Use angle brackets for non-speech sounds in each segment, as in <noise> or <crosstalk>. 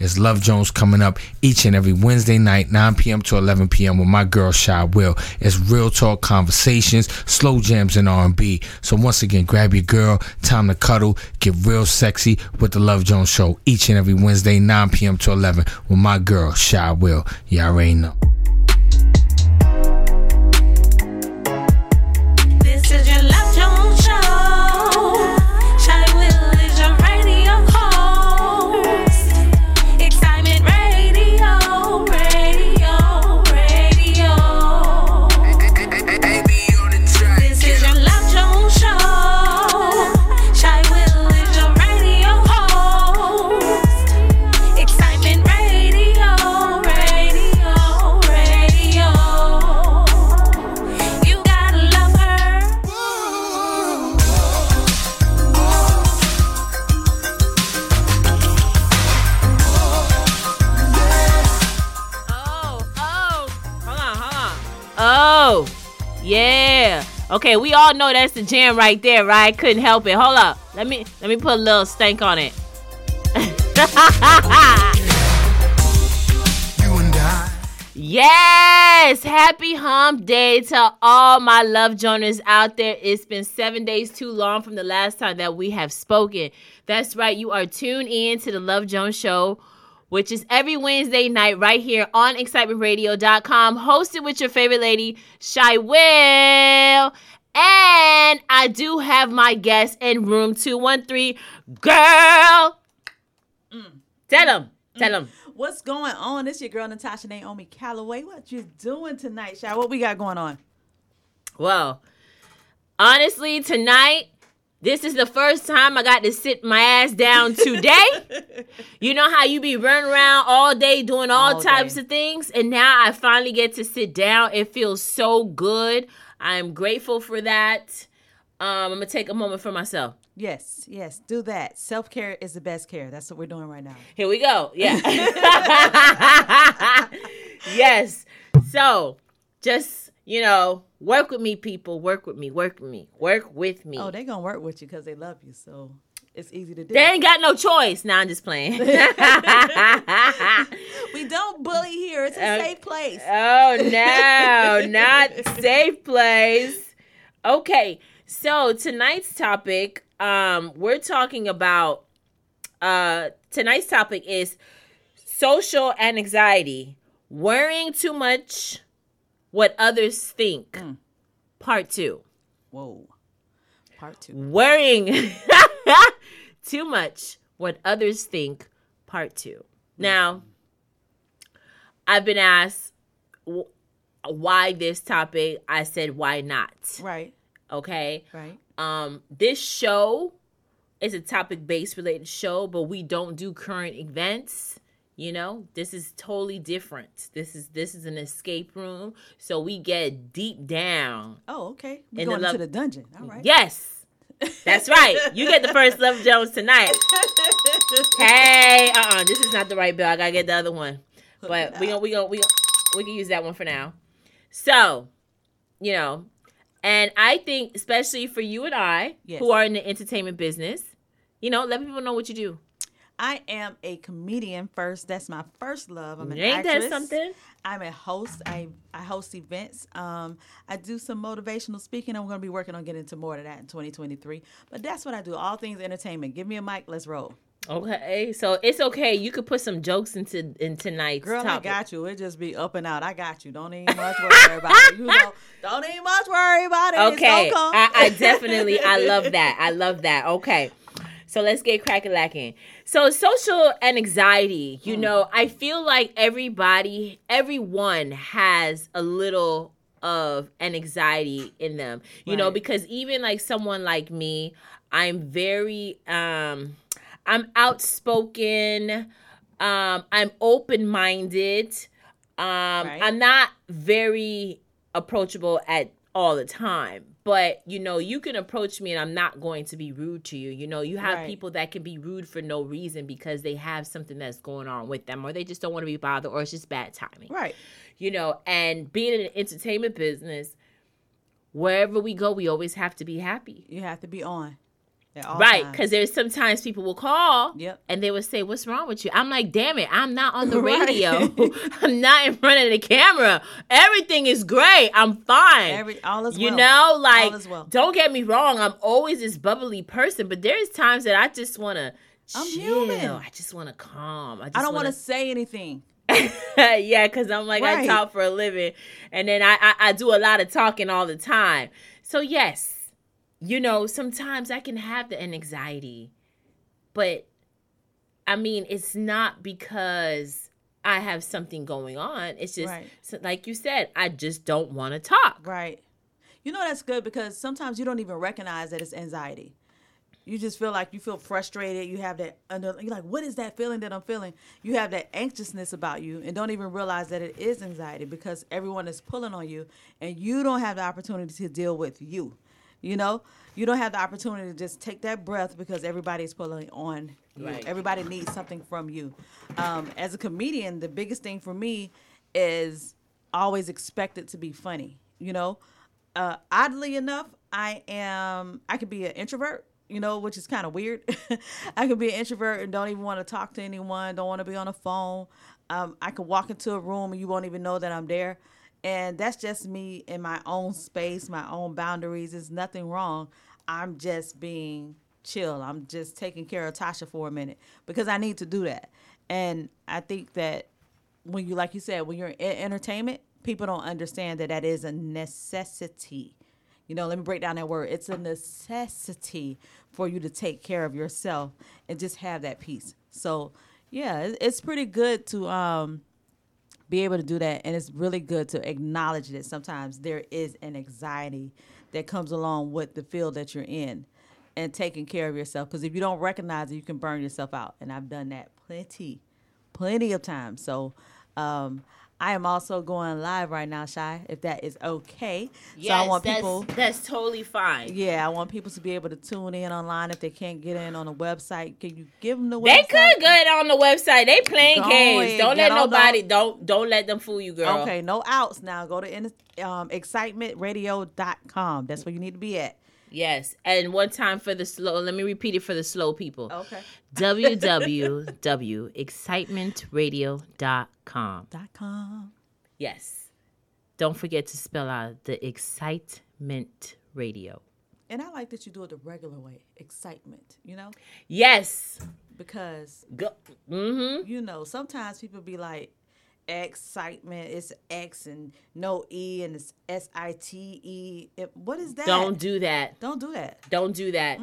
It's Love Jones coming up each and every Wednesday night, 9 p.m. to 11 p.m. with my girl Shy Will. It's real talk conversations, slow jams, and R&B. So once again, grab your girl. Time to cuddle. Get real sexy with the Love Jones Show each and every Wednesday, 9 p.m. to 11 with my girl Shy Will. Y'all already know. Okay, we all know that's the jam right there, right? Couldn't help it. Hold up. Let me let me put a little stank on it. <laughs> Yes, happy hump day to all my love joiners out there. It's been seven days too long from the last time that we have spoken. That's right, you are tuned in to the Love Jones Show, which is every Wednesday night right here on excitementradio.com, hosted with your favorite lady, Shy Will. And I do have my guest in room 213. Girl! Mm. Tell them. Mm. Tell them. What's going on? It's your girl Natasha Naomi Calloway. What you doing tonight, Shy? What we got going on? Well, honestly, tonight, this is the first time I got to sit my ass down <laughs> today. you know how you be running around all day doing all, All types day. of things, and now I finally get to sit down. It feels so good. I'm grateful for that. Um, I'm gonna take a moment for myself. Yes, yes, do that. Self care is the best care. That's what we're doing right now. Here we go. Yeah. <laughs> <laughs> yes. So, just you know, work with me, people. Work with me. Work with me. Work with me. Oh, they gonna work with you because they love you, so it's easy to do. They ain't got no choice. Now I'm just playing. <laughs> we don't bully here. It's a Uh, safe place. oh no, <laughs> not safe place. Okay, so tonight's topic, um, we're talking about uh tonight's topic is social and anxiety, worrying too much what others think. Part two. Whoa. Part two. worrying <laughs> too much what others think part two now i've been asked why this topic i said why not Right, okay right. um this show is a topic based related show but we don't do current events you know this is totally different this is this is an escape room so we get deep down Oh, okay. We're In the going love- into the dungeon. All right. Yes. That's right. You get the first Love Jones tonight. <laughs> Hey, uh uh this is not the right bill. I gotta get the other one. But we gonna we gonna we gonna, we can use that one for now. So, you know, and I think especially for you and I Yes. who are in the entertainment business, you know, let people know what you do. I am a comedian first. That's my first love. I'm an Ain't that actress. something? I'm a host. I I host events. Um, I do some motivational speaking. I'm going to be working on getting into more of that in 2023. But that's what I do. All things entertainment. Give me a mic. Let's roll. Okay, so it's okay. You could put some jokes into in tonight's Girl, topic. I got you. It just be up and out. I got you. Don't even much worry about it. You know, <laughs> don't even much worry about it. Okay. I, I definitely I love that. I love that. Okay, so let's get cracking lacking. So social and anxiety. You know, I feel like everybody, everyone has a little of an anxiety in them. You know, because even like someone like me, I'm very um, I'm outspoken. Um, I'm open minded. Um, Right. I'm not very approachable at all the time but you know you can approach me and i'm not going to be rude to you you know you have Right. people that can be rude for no reason because they have something that's going on with them or they just don't want to be bothered or it's just bad timing right. you know and being in an entertainment business wherever we go we always have to be happy You have to be on. Right, because there's sometimes people will call Yep. and they would say, What's wrong with you? I'm like, Damn it, I'm not on the <laughs> Right. radio. <laughs> I'm not in front of the camera. Everything is great. I'm fine. Every all is you well. know, like, well. don't get me wrong, I'm always this bubbly person, but there's times that I just want to. I'm chill. human. I just want to calm. I, just I don't want wanna say anything. <laughs> yeah, because I'm like I talk for a living, and then I, I I do a lot of talking all the time. So yes, you know sometimes I can have the anxiety, but I mean it's not because I have something going on. It's just Right. so- like you said, I just don't want to talk. Right. You know that's good because sometimes you don't even recognize that it's anxiety. You just feel like you feel frustrated. You have that under. You're like, what is that feeling that I'm feeling? You have that anxiousness about you, and don't even realize that it is anxiety because everyone is pulling on you, and you don't have the opportunity to deal with you. You know, you don't have the opportunity to just take that breath because everybody's pulling on you. Right. Everybody needs something from you. Um, as a comedian, the biggest thing for me is always expect it to be funny. You know, uh, oddly enough, I am. I could be an introvert. You know, which is kind of weird. <laughs> I could be an introvert and don't even want to talk to anyone. Don't want to be on the phone. Um, I could walk into a room and you won't even know that I'm there. And that's just me in my own space, my own boundaries. There's nothing wrong. I'm just being chill. I'm just taking care of Tasha for a minute because I need to do that. And I think that when you, like you said, when you're in entertainment, people don't understand that that is a necessity. You know, let me break down that word. It's a necessity for you to take care of yourself and just have that peace. So, yeah, it's pretty good to um be able to do that. And it's really good to acknowledge that sometimes there is an anxiety that comes along with the field that you're in and taking care of yourself. Because if you don't recognize it you can burn yourself out. And i've done that plenty plenty of times. So um i am also going live right now shy if that is okay so i want that's, people That's totally fine. yeah, I want people to be able to tune in online if they can't get in on the website. Can you give them the website? They could get on the website. They playing Go games. ahead, Don't let nobody. the- Don't don't let them fool you, girl. Okay, no outs now. Go to um, excitementradio.com. That's where you need to be at. Yes, and one time for the slow. Let me repeat it for the slow people. Okay. www.excitementradio.com. Dot com. Yes. Don't forget to spell out the excitement radio. And I like that you do it the regular way. Excitement, you know? Yes. Because, Go. Mm-hmm. you know, sometimes people be like, excitement, it's X and no E and it's S I T E. What is that? Don't do that. Don't do that. Don't do that.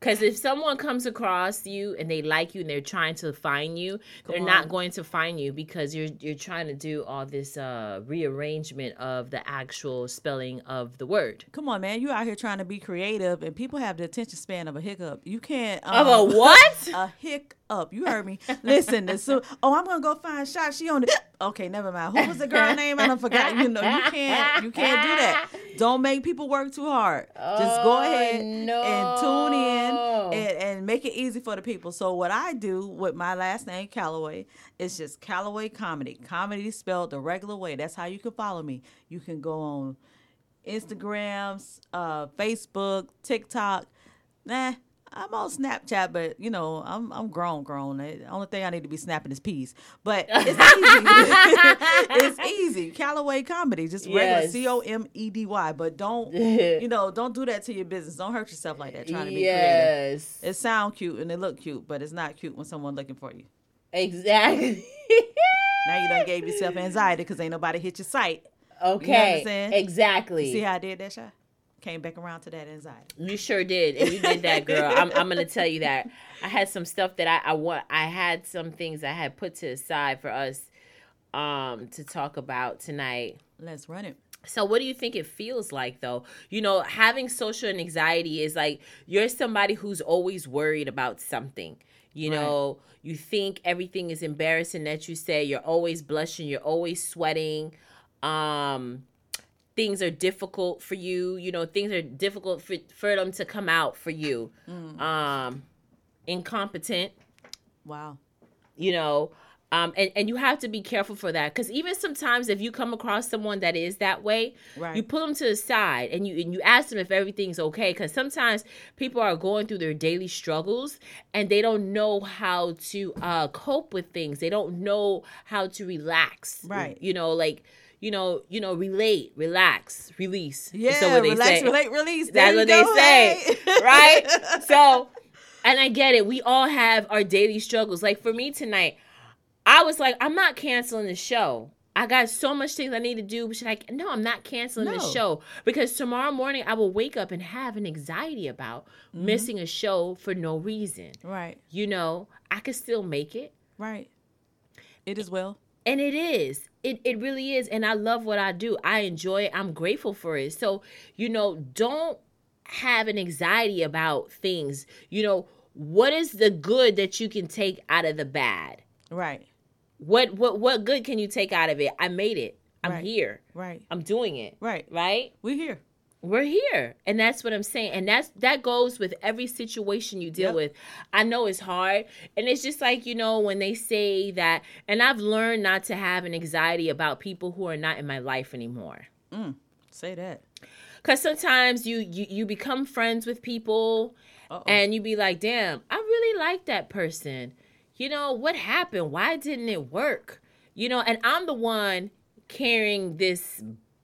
Because if someone comes across you and they like you and they're trying to find you, they're on. not going to find you because you're you're trying to do all this uh, rearrangement of the actual spelling of the word. Come on, man. You out here trying to be creative, and people have the attention span of a hiccup. You can't Of um, a <laughs> what? a hiccup. You heard me. Listen. So, oh, I'm gonna go find shot. She on the. Okay, never mind. Who was the girl name? I don't forgot. You know, you can't. You can't do that. Don't make people work too hard. Just go Oh, ahead no. and tune in and, and make it easy for the people. So what I do with my last name Calloway is just Calloway Comedy. Comedy spelled the regular way. That's how you can follow me. You can go on Instagrams, uh, Facebook, TikTok. Nah, I'm on Snapchat, but you know, I'm I'm grown, grown. The only thing I need to be snapping is peas. But it's <laughs> easy. <laughs> it's easy. Calloway comedy, just regular Yes. C O M E D Y. But don't <laughs> you know, don't do that to your business. Don't hurt yourself like that. Trying to be creative. yes. It sound cute and it look cute, but it's not cute when someone looking for you. Exactly. Now you done gave yourself anxiety because ain't nobody hit your site. okay. understand? Exactly. See how I did that, shot? Came back around to that anxiety. You sure did, and you did that, girl. I'm, I'm gonna tell you that. I had some stuff that I, I want. I had some things I had put to the side for us, um, to talk about tonight. Let's run it. So, what do you think it feels like, though? You know, having social anxiety is like you're somebody who's always worried about something. You Right. know, you think everything is embarrassing that you say. You're always blushing. You're always sweating. Um, things are difficult for you. You know, things are difficult for for them to come out for you. Um, incompetent Wow. you know Um, and, and you have to be careful for that because even sometimes if you come across someone that is that way, Right. you pull them to the side and you and you ask them if everything's okay because sometimes people are going through their daily struggles and they don't know how to uh, cope with things. They don't know how to relax. Right. You know, like you know, you know, relate, relax, release. Yeah, So what they relax, say. relate, release. That's what they go, say, hey. right? <laughs> So, and I get it. We all have our daily struggles. Like for me tonight, I was like, I'm not canceling the show. I got so much things I need to do. But she's like, no, I'm not canceling the show because tomorrow morning I will wake up and have an anxiety about Mm-hmm. missing a show for no reason. Right, You know, I could still make it. right. It is well. And it is. It it really is. And I love what I do. I enjoy it. I'm grateful for it. So, you know, don't have an anxiety about things. You know, what is the good that you can take out of the bad? Right, What what what good can you take out of it? I made it. I'm Right. here. right, I'm doing it. right. Right? We're here. We're here. And that's what I'm saying. And that's that goes with every situation you deal Yep. with. I know it's hard. And it's just like, you know, when they say that and I've learned not to have an anxiety about people who are not in my life anymore. Mm, say that. Cause sometimes you you, you become friends with people Uh-oh. and you be like, damn, I really like that person. You know, what happened? Why didn't it work? You know, and I'm the one carrying this.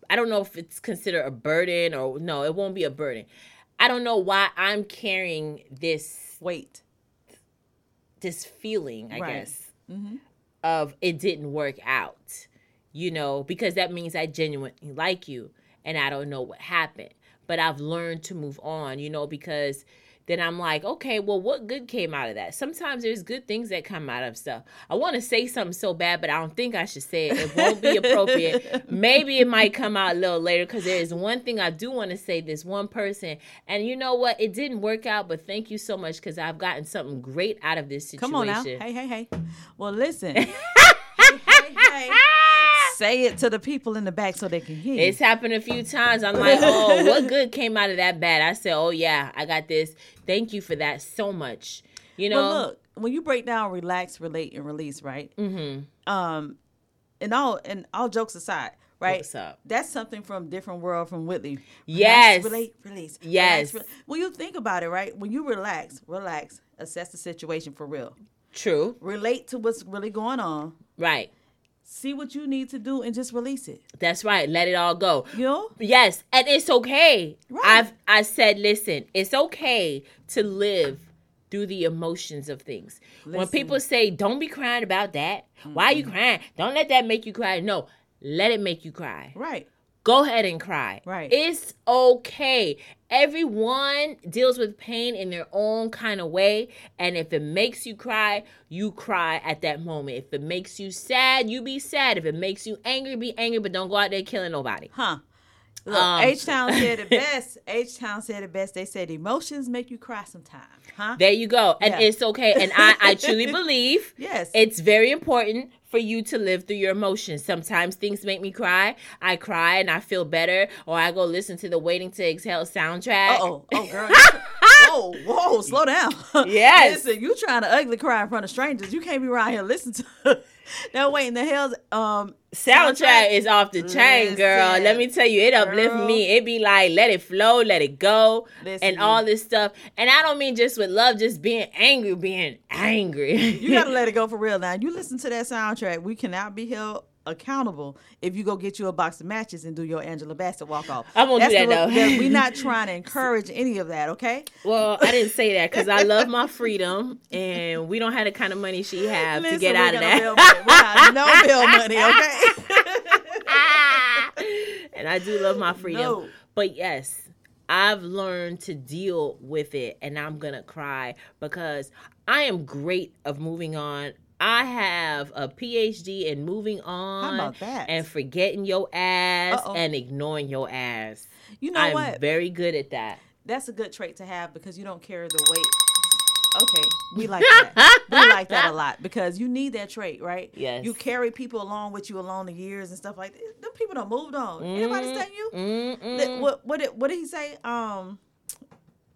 I don't know if it's considered a burden or no, it won't be a burden. I don't know why I'm carrying this weight, this feeling, I Right. guess, mm-hmm. of it didn't work out. You know, because that means I genuinely like you and I don't know what happened. But I've learned to move on, you know, because then I'm like, okay, well, what good came out of that? Sometimes there's good things that come out of stuff. I want to say something so bad, but I don't think I should say it. It won't be appropriate. <laughs> Maybe it might come out a little later because there is one thing I do want to say this one person. And you know what? It didn't work out, but thank you so much because I've gotten something great out of this situation. Come on now. Hey, hey, hey. Well, listen. <laughs> hey, hey, hey. Say it to the people in the back so they can hear. It's happened a few times. I'm like, <laughs> oh, what good came out of that bad? I said, oh yeah, I got this. Thank you for that so much. You know, Well, look, when you break down relax, relate, and release, right? Mm-hmm. Um, and all and all jokes aside, right? What's up? That's something from different world from Whitley. Relax, Yes. relate, release. Yes. Relax, re- when you think about it, right? When you relax, relax, assess the situation for real. true, Relate to what's really going on. right? See what you need to do and just release it. That's right. Let it all go. You know? Yes, and it's okay. Right. I've I said, listen, it's okay to live through the emotions of things. When people say, "Don't be crying about that," why are you crying? Don't let that make you cry. No, let it make you cry. Right. Go ahead and cry. Right. It's okay. Everyone deals with pain in their own kind of way. And if it makes you cry, you cry at that moment. If it makes you sad, you be sad. If it makes you angry, be angry, but don't go out there killing nobody. Huh. Um, H Town said it <laughs> best. H Town said it best. They said emotions make you cry sometimes. Huh? There you go. And Yeah. it's okay. And I, I truly <laughs> believe Yes. it's very important for you to live through your emotions. Sometimes things make me cry. I cry and I feel better. Or I go listen to the Waiting to Exhale soundtrack. Oh, oh girl. <laughs> whoa, whoa, slow down. Yes. Listen, you trying to ugly cry in front of strangers. You can't be around here listening to that waiting the hell's um soundtrack is off the chain, girl. Let me tell you, it uplift girl. me. It be like, let it flow, let it go, Listen. and all this stuff. And I don't mean just with love, just being angry, being angry. You gotta <laughs> let it go for real now. You listen to that soundtrack, we cannot be held accountable if you go get you a box of matches and do your Angela Bassett walk off. I won't do that, though. We're not <laughs> trying to encourage any of that, okay? well, I didn't say that because I love my <laughs> freedom, and we don't have the kind of money she have to get out of that. no bill money. We no <laughs> bill money, okay? and I do love my freedom. No. But yes, I've learned to deal with it and I'm going to cry because I am great of moving on. I have a PhD in moving on about that? and forgetting your ass Uh-oh. and ignoring your ass. You know I'm what? very good at that. That's a good trait to have because you don't carry the weight. Okay, we like that. we like that a <laughs> lot because you need that trait, right? Yes. You carry people along with you along the years and stuff like that. Them people don't moved on. Anybody studying you? Mm-mm. What what did what did he say? Um,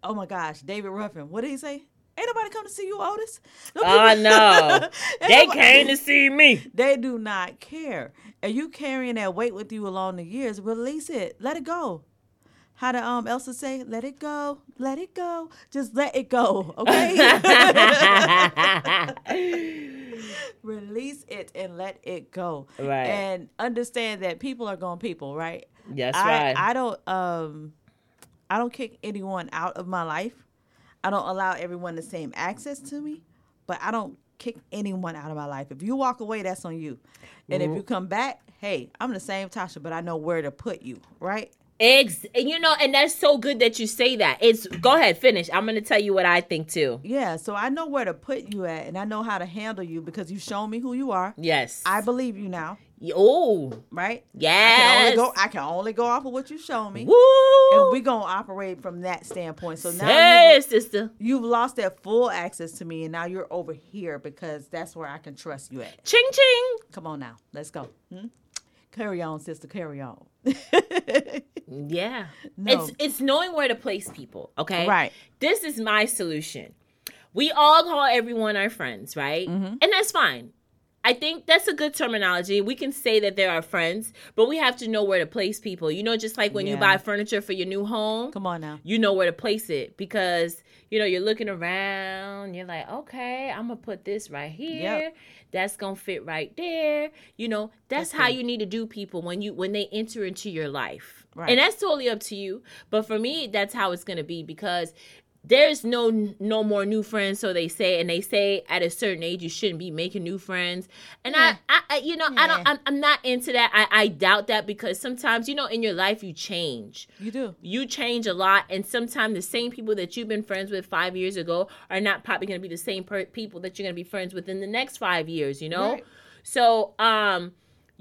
oh my gosh, David Ruffin. What did he say? Ain't nobody come to see you, Otis. No Oh no, <laughs> they nobody- came to see me. They do not care. And you carrying that weight with you along the years, release it. Let it go. How did um Elsa say? Let it go. Let it go. Just let it go. Okay? <laughs> release it and let it go. Right. And understand that people are going people, right? That's I, right. I don't um I don't kick anyone out of my life. I don't allow everyone the same access to me, but I don't kick anyone out of my life. If you walk away, that's on you. And Mm-hmm. if you come back, hey, I'm the same Tasha, but I know where to put you, right? Ex- and you know, and that's so good that you say that. It's go ahead, finish. I'm gonna tell you what I think too. Yeah, so I know where to put you at and I know how to handle you because you've shown me who you are. Yes. I believe you now, oh right? I can yes. only go I can only go off of what you show me. Woo. And we gonna operate from that standpoint. So now hey, you, sister. you've lost that full access to me and now you're over here because that's where I can trust you at. Ching ching. Come on now, let's go. Hmm? Carry on, sister. Carry on. <laughs> Yeah. No. It's it's knowing where to place people, okay? Right. This is my solution. We all call everyone our friends, right? Mm-hmm. And that's fine. I think that's a good terminology. We can say that they're our friends, but we have to know where to place people. You know, just like when you buy furniture for your new home, Come on now. you know where to place it because you know you're looking around you're like okay i'm gonna put this right here Yep. that's gonna fit right there you know that's, That's how you need to do people when you when they enter into your life Right. and that's totally up to you but for me that's how it's gonna be because there's no no more new friends so they say and they say at a certain age you shouldn't be making new friends and Yeah. I, I I you know i don't I'm, I'm not into that I, I doubt that because sometimes you know in your life you change You do. you change a lot and sometimes the same people that you've been friends with five years ago are not probably going to be the same per- people that you're going to be friends with in the next five years you know Right. so um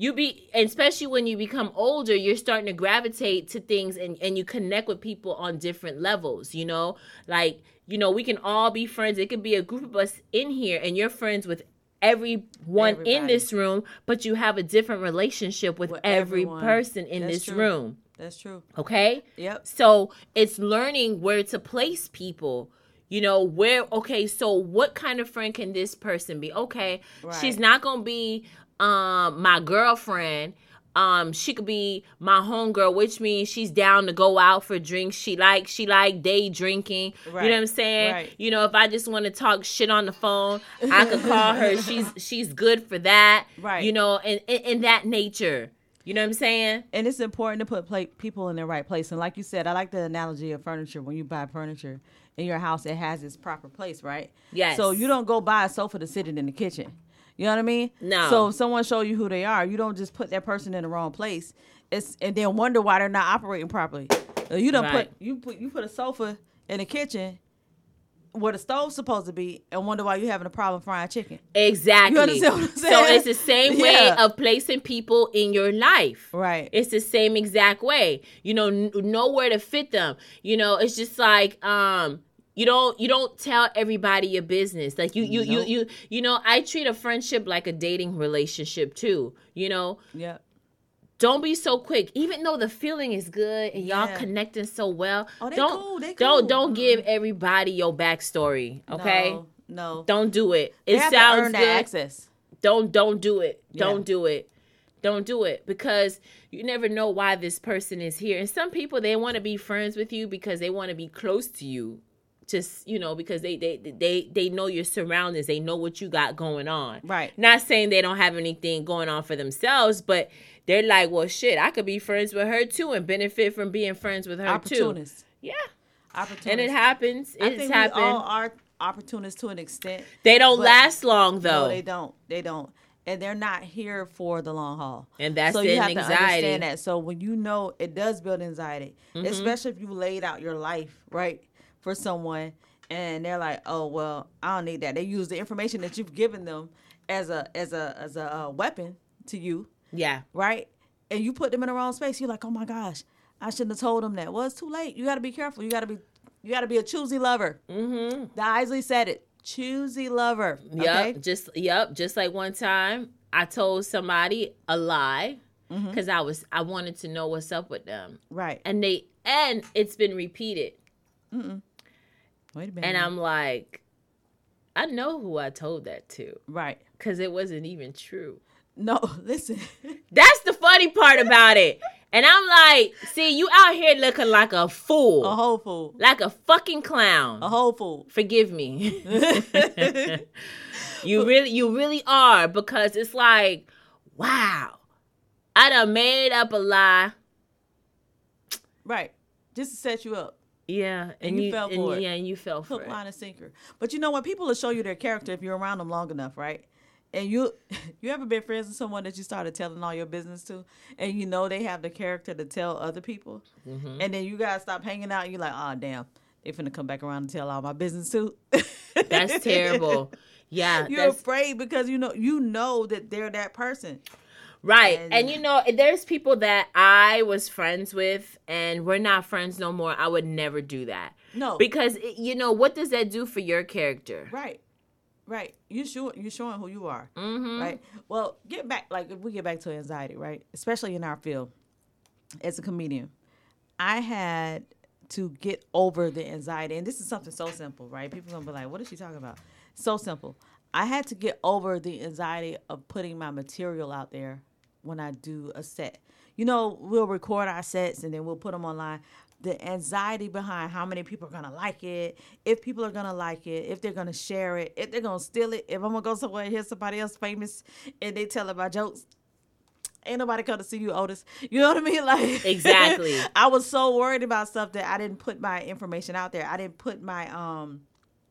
you be and especially when you become older you're starting to gravitate to things and, and you connect with people on different levels you know like you know we can all be friends it could be a group of us in here and you're friends with everyone in this room but you have a different relationship with, With every everyone. person in That's this true. room That's true. okay Yep. so it's learning where to place people. You know, where, okay, so what kind of friend can this person be? Okay, she's not going to be um my girlfriend. Um, she could be my homegirl, which means she's down to go out for drinks. She like she like day drinking. You know what I'm saying? Right. You know, if I just want to talk shit on the phone, I could call <laughs> her. She's she's good for that. Right. You know, and in, in that nature. You know what I'm saying? And it's important to put pla- people in the right place. And like you said, I like the analogy of furniture. When you buy furniture in your house, it has its proper place, right? Yes. So you don't go buy a sofa to sit it in the kitchen. You know what I mean? No. So if someone show you who they are, you don't just put that person in the wrong place. It's and then wonder why they're not operating properly. Uh, You don't Right. put you put you put a sofa in the kitchen where the stove's supposed to be, and wonder why you're having a problem frying chicken. Exactly. You understand what I'm So it's the same <laughs> way Yeah. of placing people in your life. Right. It's the same exact way. You know, n- know where to fit them. You know, it's just like um you don't you don't tell everybody your business. Like you you Nope. you you you know, I treat a friendship like a dating relationship too. You know, Yeah. don't be so quick. Even though the feeling is good and y'all Yeah. connecting so well, Oh, they don't cool, they don't don't give everybody your backstory. Okay, No. no. don't do it. They It to sounds good access. don't don't do it Yeah. don't do it don't do it because you never know why this person is here and some people they want to be friends with you because they want to be close to you just you know because they they they they know your surroundings they know what you got going on Right. not saying they don't have anything going on for themselves but they're like well shit i could be friends with her too and benefit from being friends with her too Opportunists. yeah Opportunists. and it happens I it's think happened we all are opportunists to an extent. they don't last long though No, they don't. They don't. And they're not here for the long haul. And that's so you have to anxiety. Mm-hmm. understand that. So when you know it does build anxiety, especially if you laid out your life right for someone, and they're like, "Oh well, I don't need that." They use the information that you've given them as a as a as a uh, weapon to you, yeah right? And you put them in the wrong space. You're like, "Oh my gosh, I shouldn't have told them that." Well, it's too late. You got to be careful. You got to be you got to be a choosy lover. Mm-hmm. The Isley said it. Choosy lover. Yep. Okay? Just yep. Just like one time, I told somebody a lie Mm-hmm. because I was I wanted to know what's up with them, Right. and they and it's been repeated, Wait a minute. and I'm like, I know who I told that to Right. because it wasn't even true. No, <laughs> listen. That's the funny part about it. And I'm like, see, you out here looking like a fool, a whole fool. like a fucking clown. A whole fool. Forgive me. <laughs> <laughs> you really, you really are because it's like, wow, I done made up a lie. Right. Just to set you up. Yeah, and, you fell and, for it. Yeah, and you fell for Hook, it. line, and sinker. But you know what? People will show you their character if you're around them long enough, right? And you, <laughs> you ever been friends with someone that you started telling all your business to, and you know they have the character to tell other people, Mm-hmm. and then you guys stop hanging out, and you're like, oh damn, they finna come back around and tell all my business too. That's <laughs> terrible. Yeah, You're afraid because you know you know that they're that person. Right. and- And, you know, there's people that I was friends with, and we're not friends no more. I would never do that No, because it- you know what does that do for your character? right, right. You show you showing who you are. Mm-hmm. right? Well, get back like if we get back to anxiety, right? Especially in our field as a comedian. I had to get over the anxiety, and this is something so simple, right? People gonna be like, "What is she talking about?" So simple. I had to get over the anxiety of putting my material out there when I do a set. You know, we'll record our sets and then we'll put them online. The anxiety behind how many people are gonna like it, if people are gonna like it, if they're gonna share it, if they're gonna steal it, if I'm gonna go somewhere and hear somebody else famous and they telling my jokes, ain't nobody come to see you, Otis. You know what I mean? <laughs> Like Exactly. <laughs> I was so worried about stuff that I didn't put my information out there. I didn't put my um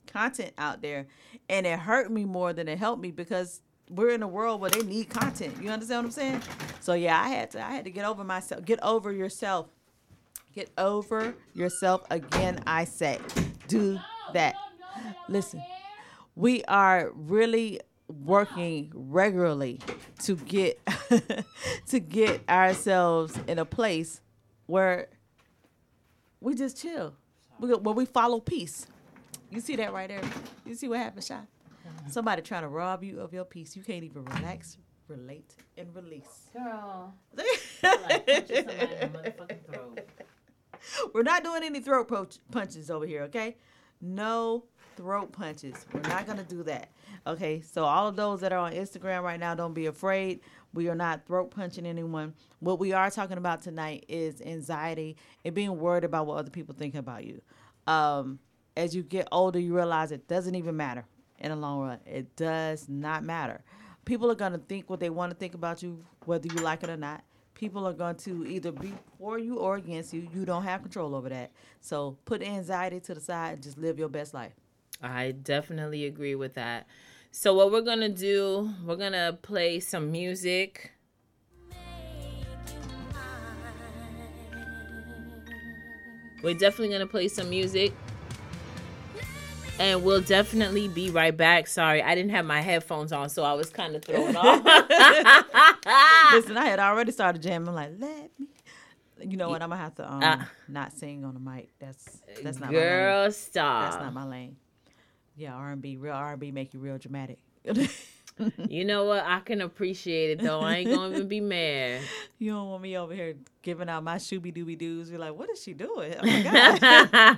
content out there, and it hurt me more than it helped me because we're in a world where they need content. You understand what I'm saying? So yeah, I had to I had to get over myself. Get over yourself. Get over yourself again. I say, do that. Listen, we are really working regularly to get <laughs> to get ourselves in a place where we just chill. We, where we follow peace. You see that right there? You see what happened, Shy? Somebody trying to rob you of your peace. You can't even relax, relate, and release. Girl, We're not doing any throat po- punches over here, okay? No throat punches. We're not gonna do that. Okay, so all of those that are on Instagram right now, don't be afraid. We are not throat punching anyone. What we are talking about tonight is anxiety and being worried about what other people think about you. Um, as you get older, you realize it doesn't even matter in the long run. It does not matter. People are gonna think what they want to think about you, whether you like it or not people are going to either be for you or against you. You don't have control over that. So put anxiety to the side and just live your best life. I definitely agree with that. So what we're gonna do? We're gonna play some music. We're definitely gonna play some music. And we'll definitely be right back. Sorry, I didn't have my headphones on, so I was kind of <laughs> thrown off. <laughs> Listen, I had already started jamming. I'm like, let me. You know what? I'm gonna have to um Uh. not sing on the mic. That's that's not my lane. Girl, stop. That's not my lane. Yeah, R&B, real R&B make you real dramatic. <laughs> <laughs> You know what? I can appreciate it though. I ain't gonna even be mad. <laughs> you don't want me over here giving out my shooby dooby doos. You're like, what is she doing? Oh my <laughs>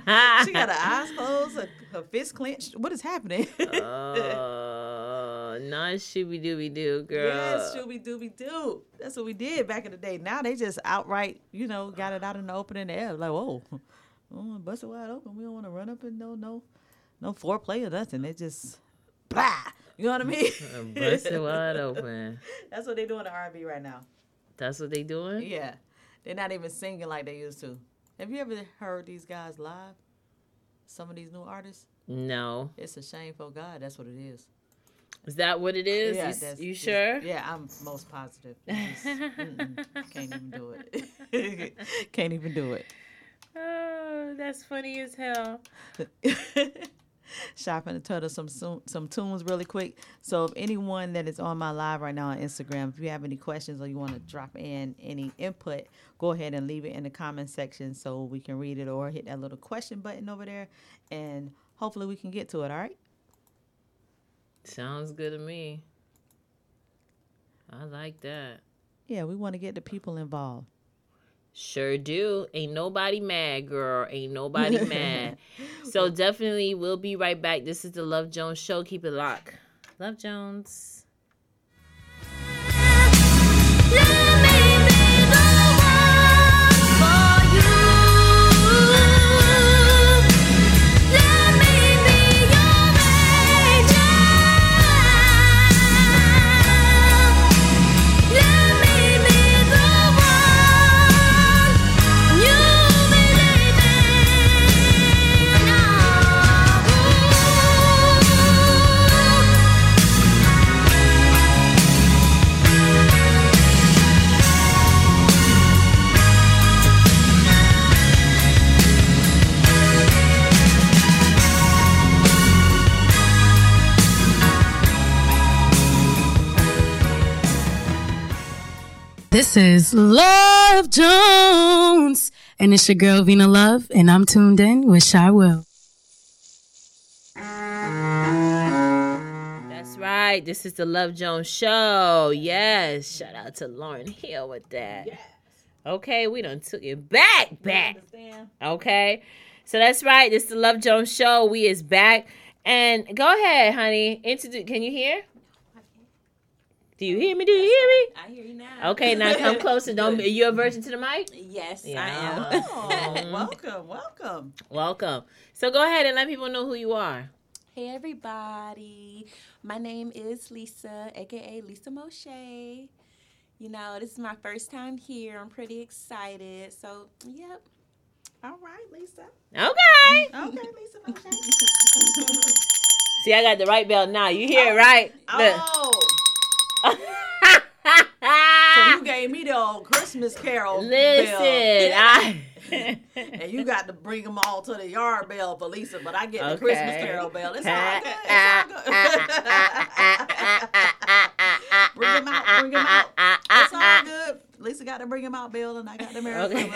god, she got her eyes closed, her, her fist clenched. What is happening? Oh, not shooby dooby doo, girl. Yes, shooby dooby doo. That's what we did back in the day. Now they just outright, you know, got it out in the open in the air. Like, whoa, we want to bust it wide open. We don't want to run up and no, no, no foreplay or nothing. They just blah. You know what I mean? Uh, bust it wide open. <laughs> That's what they doing in R&B right now. That's what they doing? Yeah, they're not even singing like they used to. Have you ever heard these guys live? Some of these new artists. No. It's a shame for God. That's what it is. Is that what it is? you, that's- you sure? Yeah, I'm most positive. <laughs> Mm-mm, can't even do it. <laughs> can't even do it. Oh, that's funny as hell. Shopping us some some some tunes really quick. So if anyone that is on my live right now on Instagram, if you have any questions or you want to drop in any input, go ahead and leave it in the comment section so we can read it or hit that little question button over there and hopefully we can get to it, all right? Sounds good to me. I like that. Yeah, we want to get the people involved. Sure do. Ain't nobody mad, girl. Ain't nobody <laughs> mad. So definitely we'll be right back. This is the Love Jones show. Keep it locked. Love Jones. This is Love Jones, and it's your girl Vina Love, and I'm tuned in with Shy Will. That's right. This is the Love Jones show. Yes. Shout out to Lauryn Hill with that. Okay, we done took it back, back. Okay. So that's right. This is the Love Jones show. We is back. And go ahead, honey. Introduce can you hear? Do you hear me? Do you hear me? I hear you now. Okay, now come <laughs> closer. Don't be you aversion to the mic? Yes, Yeah. I am. Oh, <laughs> welcome, welcome. Welcome. So go ahead and let people know who you are. hey, everybody. My name is Lisa, aka Lisa Moshe. You know, this is my first time here. I'm pretty excited. So, yep. All right, Lisa. Okay. Okay, Lisa. Okay. <laughs> See, I got the right bell now. You hear it right? Oh. Look. Oh. Oh, so you gave me the old Christmas carol Listen, bell, I and you got to bring them all to the yard bell for Lisa, but I get the Christmas carol bell. It's all good. It's all good. bring them out. Bring them out. It's all good. Lisa got to bring them out, Bill, and I got the Okay.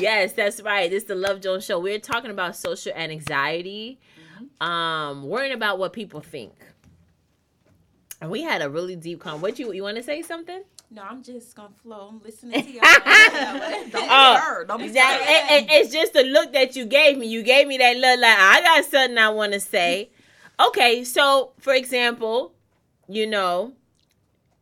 yes, that's right. This is the Love Jones show. We're talking about social anxiety, um, worrying about what people think. And we had a really deep con. What you you want to say something? No, I'm just going to flow. I'm listening to y'all. <laughs> Don't be Oh, scared. Don't be That- scared. it- it- it's just the look that you gave me. You gave me that look like I got something I want to say. Okay, so for example, you know,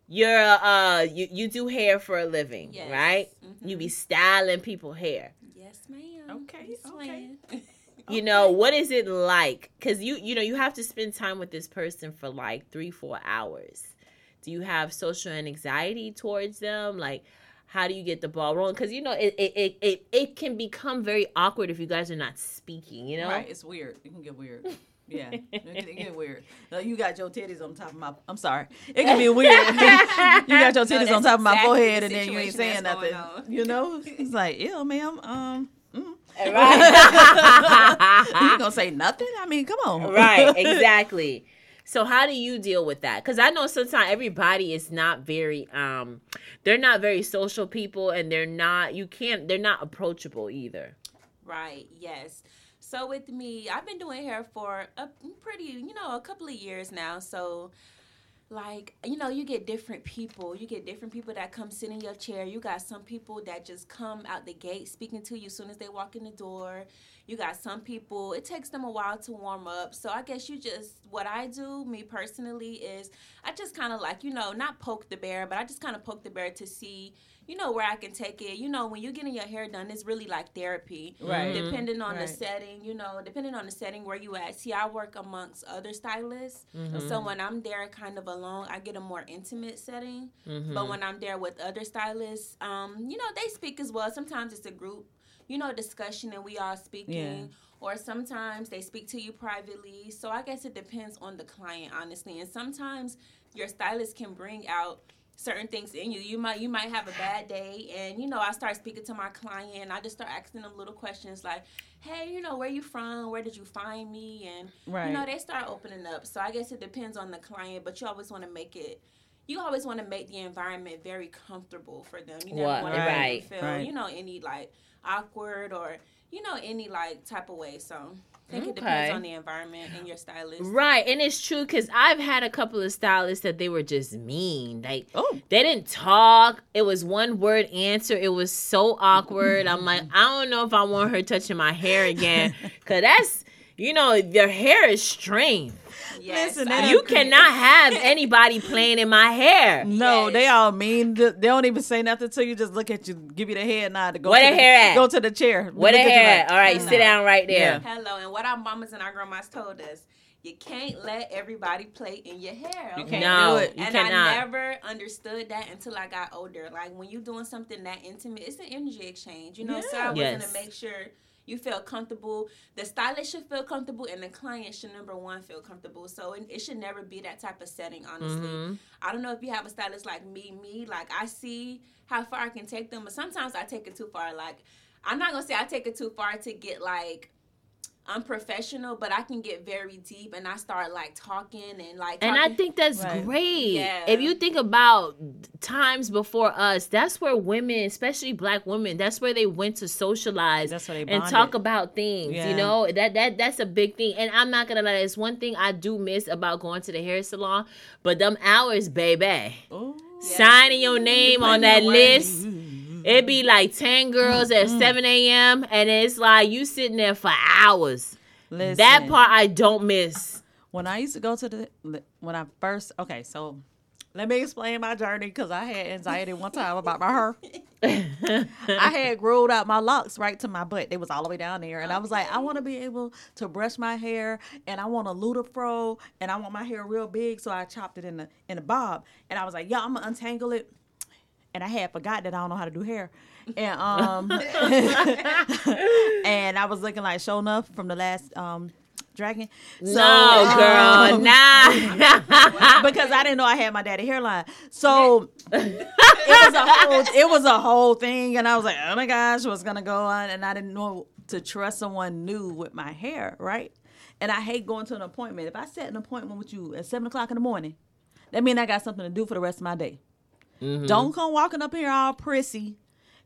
you're uh you you do hair for a living, Yes. right? Mhm. You be styling people hair. yes, ma'am. Okay, Just <laughs> okay. You know, what is it like? Cuz you you know, you have to spend time with this person for like 3-4 hours. Do you have social anxiety towards them? Like how do you get the ball rolling? Because you know it, it, it, it, it can become very awkward if you guys are not speaking. You know, Right, it's weird. It can get weird. Yeah, it can it get weird. No, you got your titties on top of my. I'm sorry. It can be weird. <laughs> you got your titties No, on that's top of my forehead, the and then you ain't saying nothing. You know, it's like, ew, ma'am. Um, mm. right? <laughs> you gonna say nothing? I mean, come on. right, <laughs> exactly. So how do you deal with that? Because I know sometimes everybody is not very um, they're not very social people, and they're not you can't they're not approachable either. Right, yes. So with me, I've been doing hair for a pretty, you know, a couple of years now. So like, you know, you get different people. You get different people that come sit in your chair. You got some people that just come out the gate speaking to you as soon as they walk in the door. You got some people, it takes them a while to warm up. So I guess you just, what I do, me personally, is I just kind of like, you know, not poke the bear, but I just kind of poke the bear to see, you know, where I can take it. You know, when you're getting your hair done, it's really like therapy. Right. Depending on Right. the setting, you know, depending on the setting where you at. See, I work amongst other stylists. Mm-hmm. So when I'm there kind of alone, I get a more intimate setting. Mm-hmm. But when I'm there with other stylists, um, you know, they speak as well. Sometimes it's a group, you know, discussion and we all speaking. Yeah. Or sometimes they speak to you privately. So I guess it depends on the client, honestly. And sometimes your stylist can bring out certain things in you. You might you might have a bad day and you know, I start speaking to my client and I just start asking them little questions like, Hey, you know, where you from? Where did you find me? And Right. you know, they start opening up. So I guess it depends on the client, but you always want to make it you always want to make the environment very comfortable for them. You never want to right, feel, right. you know, any like awkward or you know any like type of way. So I think it depends on the environment and your stylist. Right, and it's true because I've had a couple of stylists that they were just mean. Like Oh. they didn't talk. It was one word answer. It was so awkward. I'm like, <laughs> I don't know if I want her touching my hair again, cause that's you know your hair is strength. Yes, Listen, I You agree. cannot have anybody playing in my hair. <laughs> No, Yes. they all mean. They don't even say nothing to you. Just look at you, give you the head nod to go. Where to the hair at? Go to the chair. What a Look at hair. like, All right, "Mm, sit down right there. Hello, and what our mamas and our grandmas told us, you can't let everybody play in your hair. You can't No, do it. you and cannot. I never understood that until I got older. Like when you're doing something that intimate, it's an energy exchange, you know. So I was Yes. gonna make sure you feel comfortable. The stylist should feel comfortable, and the client should number one feel comfortable. So it, it should never be that type of setting. Honestly, Mm-hmm. I don't know if you have a stylist like me. Me, like I see how far I can take them, but sometimes I take it too far. Like I'm not gonna say I take it too far to get like unprofessional, but I can get very deep and I start like talking and like. And I think that's Right. great. Yeah. If you think about times before us, that's where women, especially black women, that's where they went to socialize That's where they and talk about things. Yeah. You know, that that that's a big thing. And I'm not gonna lie, it's one thing I do miss about going to the hair salon, but them hours, baby. Ooh. Signing your name on that list. Mm-hmm. It'd be like 10 girls at 7 a.m. and it's like you sitting there for hours. Listen, That part I don't miss. when I used to go to the when I first okay, so let me explain my journey because I had anxiety one time about my hair. <laughs> I had growed out my locks right to my butt. They was all the way down there, and I was like, I want to be able to brush my hair, and I want a ludafro, and I want my hair real big, so I chopped it in the in a bob, and I was like, yeah, I'm gonna untangle it. And I had forgot that I don't know how to do hair, <laughs> and um, <laughs> <laughs> and I was looking like Sho'nuff from the last um dragon. So, no, girl, um, nah. because I didn't know I had my daddy hairline. So it was a whole it was a whole thing and I was like, oh my gosh, what's gonna go on? And I didn't know to trust someone new with my hair, right? And I hate going to an appointment. If I set an appointment with you at seven o'clock in the morning, that means I got something to do for the rest of my day. Mm-hmm. Don't come walking up here all prissy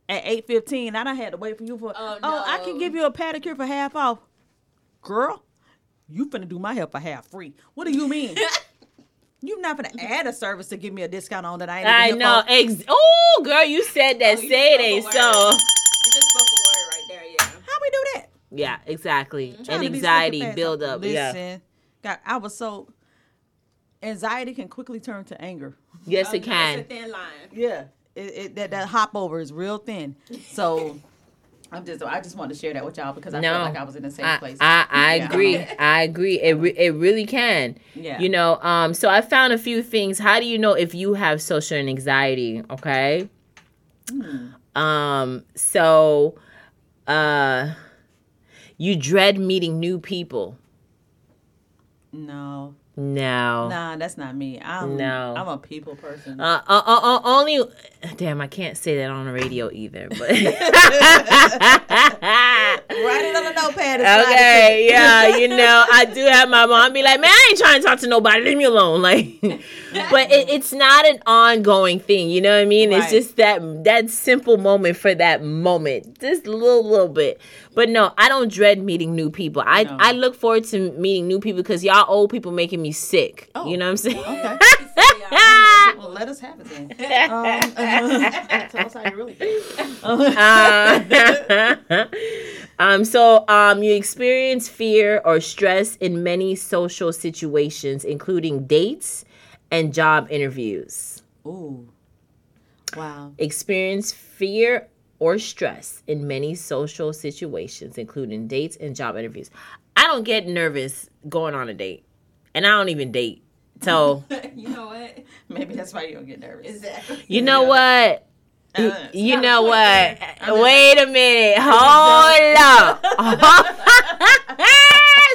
at eight fifteen. I done had to wait for you for Oh, oh, I can give you a pedicure for half off. Girl, you finna do my hair for half free. What do you mean? <laughs> you not finna add a service to give me a discount on that I ain't even I know. Ex- oh, girl, you said that. Oh, you Say it ain't so. You just spoke a word right there, yeah. How we do that? Yeah, exactly. Trying And anxiety slick and fast. build up. Listen, Yeah. God, I was so anxiety can quickly turn to anger. Yes, Oh, it can. It's a thin line. Yeah, it, it, that that hop over is real thin. So <laughs> I'm just I just wanted to share that with y'all because I No. felt like I was in the same I, place. I, I Yeah. agree. <laughs> I agree. It re- it really can. Yeah. You know. Um. So I found a few things. How do you know if you have social anxiety? Okay. Um. So, uh, you dread meeting new people. no, No. nah, that's not me. I'm No. I'm a people person. Uh, uh, uh, uh, only. Damn, I can't say that on the radio either. But <laughs> Write it on a notepad. Okay, yeah, you know, I do have my mom be like, man, I ain't trying to talk to nobody. Leave me alone. <laughs> Like, but it, it's not an ongoing thing. You know what I mean? It's just that that simple moment for that moment, just a little, little bit. But no, I don't dread meeting new people. I No. I look forward to meeting new people because y'all old people making me sick. Oh, You know what I'm saying? Okay. <laughs> Well, let us have it then. Um, <laughs> tell us how you really feel. Uh, <laughs> um, so um, you experience fear or stress in many social situations, including dates and job interviews. Ooh. Wow. Experience fear or stress in many social situations, including dates and job interviews. I don't get nervous going on a date, and I don't even date. So <laughs> <laughs> you know what? Maybe that's why you don't get nervous. Exactly. you know what? You, Uh, you know what? Wait a minute. <laughs> Hold up.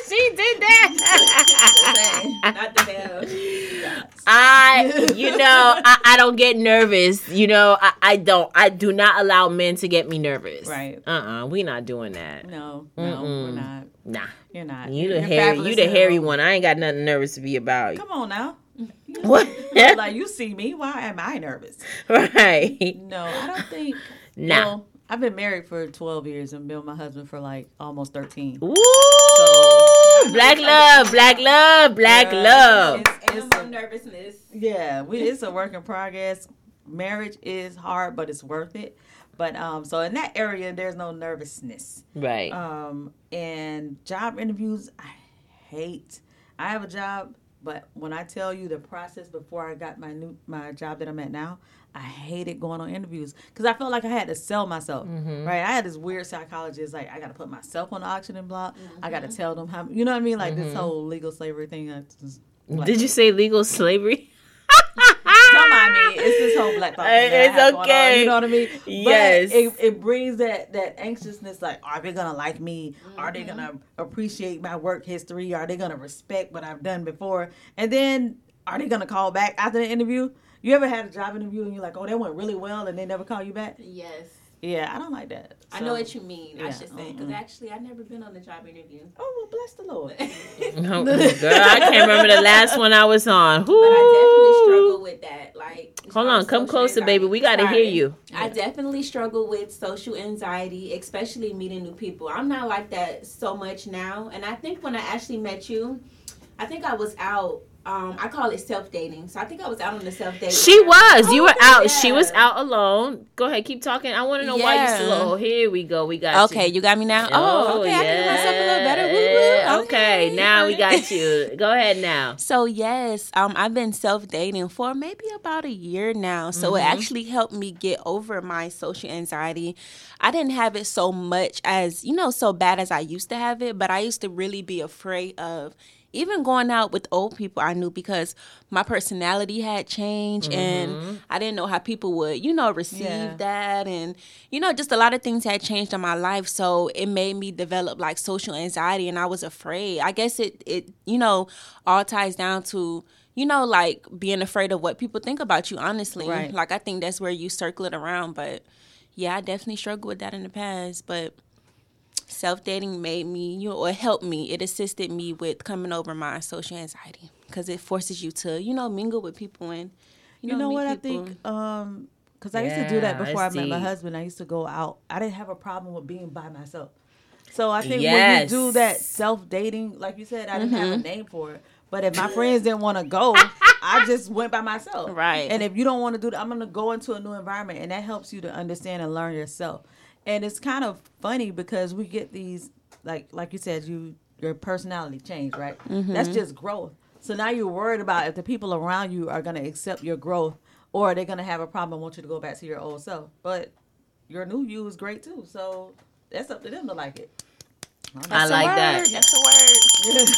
She did that. Not the bell. I, <laughs> you know, I, I don't get nervous. You know, I, I don't. I do not allow men to get me nervous. Right. Uh. uh We not doing that. No, no, we're not. Nah. You're not. You the hairy. You the hairy one. I ain't got nothing nervous to be about. Come on now. What? <laughs> like you see me. Why am I nervous? <laughs> right. No, I don't think. Nah. I've been married for 12 years and been with my husband for like almost 13. Ooh. So Woo! <laughs> Black love, black love, black Yeah. love. It's- And it's I'm a- nervousness. yeah, we, <laughs> it's a work in progress. Marriage is hard, but it's worth it. But um, so in that area, there's no nervousness. Right. Um, and job interviews, I hate. I have a job, but when I tell you the process before I got my new my job that I'm at now, I hated going on interviews because I felt like I had to sell myself. Mm-hmm. Right? I had this weird psychologist like I got to put myself on the auctioning block. I got to mm-hmm. tell them how. You know what I mean? Like this mm-hmm. whole legal slavery thing. Just, like, Did you say legal slavery? Don't me. It's this whole black thought. thing that It's have going on, okay. you know what I mean? But Yes. It, it brings that that anxiousness. Like, are they gonna like me? Are they gonna mm-hmm. appreciate my work history? Are they gonna respect what I've done before? And then, are they gonna call back after the interview? You ever had a job interview and you're like, oh, that went really well, and they never call you back? Yes. Yeah, I don't like that. I know what you mean. I should say because mm-mm. Uh-huh. actually I've never been on a job interview. Oh well, bless the Lord. <laughs> Oh, <laughs> girl, I can't remember the last one I was on. But I definitely struggle with that. Like, Hold on, come social closer, baby. We got to hear you. I definitely struggle with social anxiety, especially meeting new people. I'm not like that so much now. And I think when I actually met you, I think I was out. Um, I call it self dating. So I think I was out on the self dating. She was. You were Okay, out. She was out alone. Go ahead, keep talking. I want to know why you Yeah. slow. Here we go. We got Okay, you. you got me now. Oh, okay. I can hear myself a little better. Woo, yeah. woo. Okay, now we got you. <laughs> Go ahead now. So yes, um, I've been self dating for maybe about a year now. So it actually helped me get over my social anxiety. I didn't have it so much as you know, so bad as I used to have it, but I used to really be afraid of even going out with old people I knew because my personality had changed and mm-hmm. I didn't know how people would, you know, receive Yeah. that and you know, just a lot of things had changed in my life. So it made me develop like social anxiety and I was afraid. I guess it it, you know, all ties down to you know, like being afraid of what people think about you, honestly. Right. Like I think that's where you circle it around. But yeah, I definitely struggled with that in the past. But self dating made me, you know, or helped me. It assisted me with coming over my social anxiety because it forces you to, you know, mingle with people and you You know, know what people. I think? Um, because I used to do that before I it's met my husband. I used to go out. I didn't have a problem with being by myself. So I think Yes. when you do that self dating, like you said, I didn't have Mm-hmm. a name for it. But if my friends didn't want to go, I just went by myself. Right. And if you don't want to do that, I'm gonna go into a new environment, and that helps you to understand and learn yourself. And it's kind of funny because we get these, like like you said, you your personality change, right? Mm-hmm. That's just growth. So now you're worried about if the people around you are gonna accept your growth, or they're gonna have a problem and want you to go back to your old self. But your new you is great too. So that's up to them to like it. I That's a like word. that. That's a word. <laughs>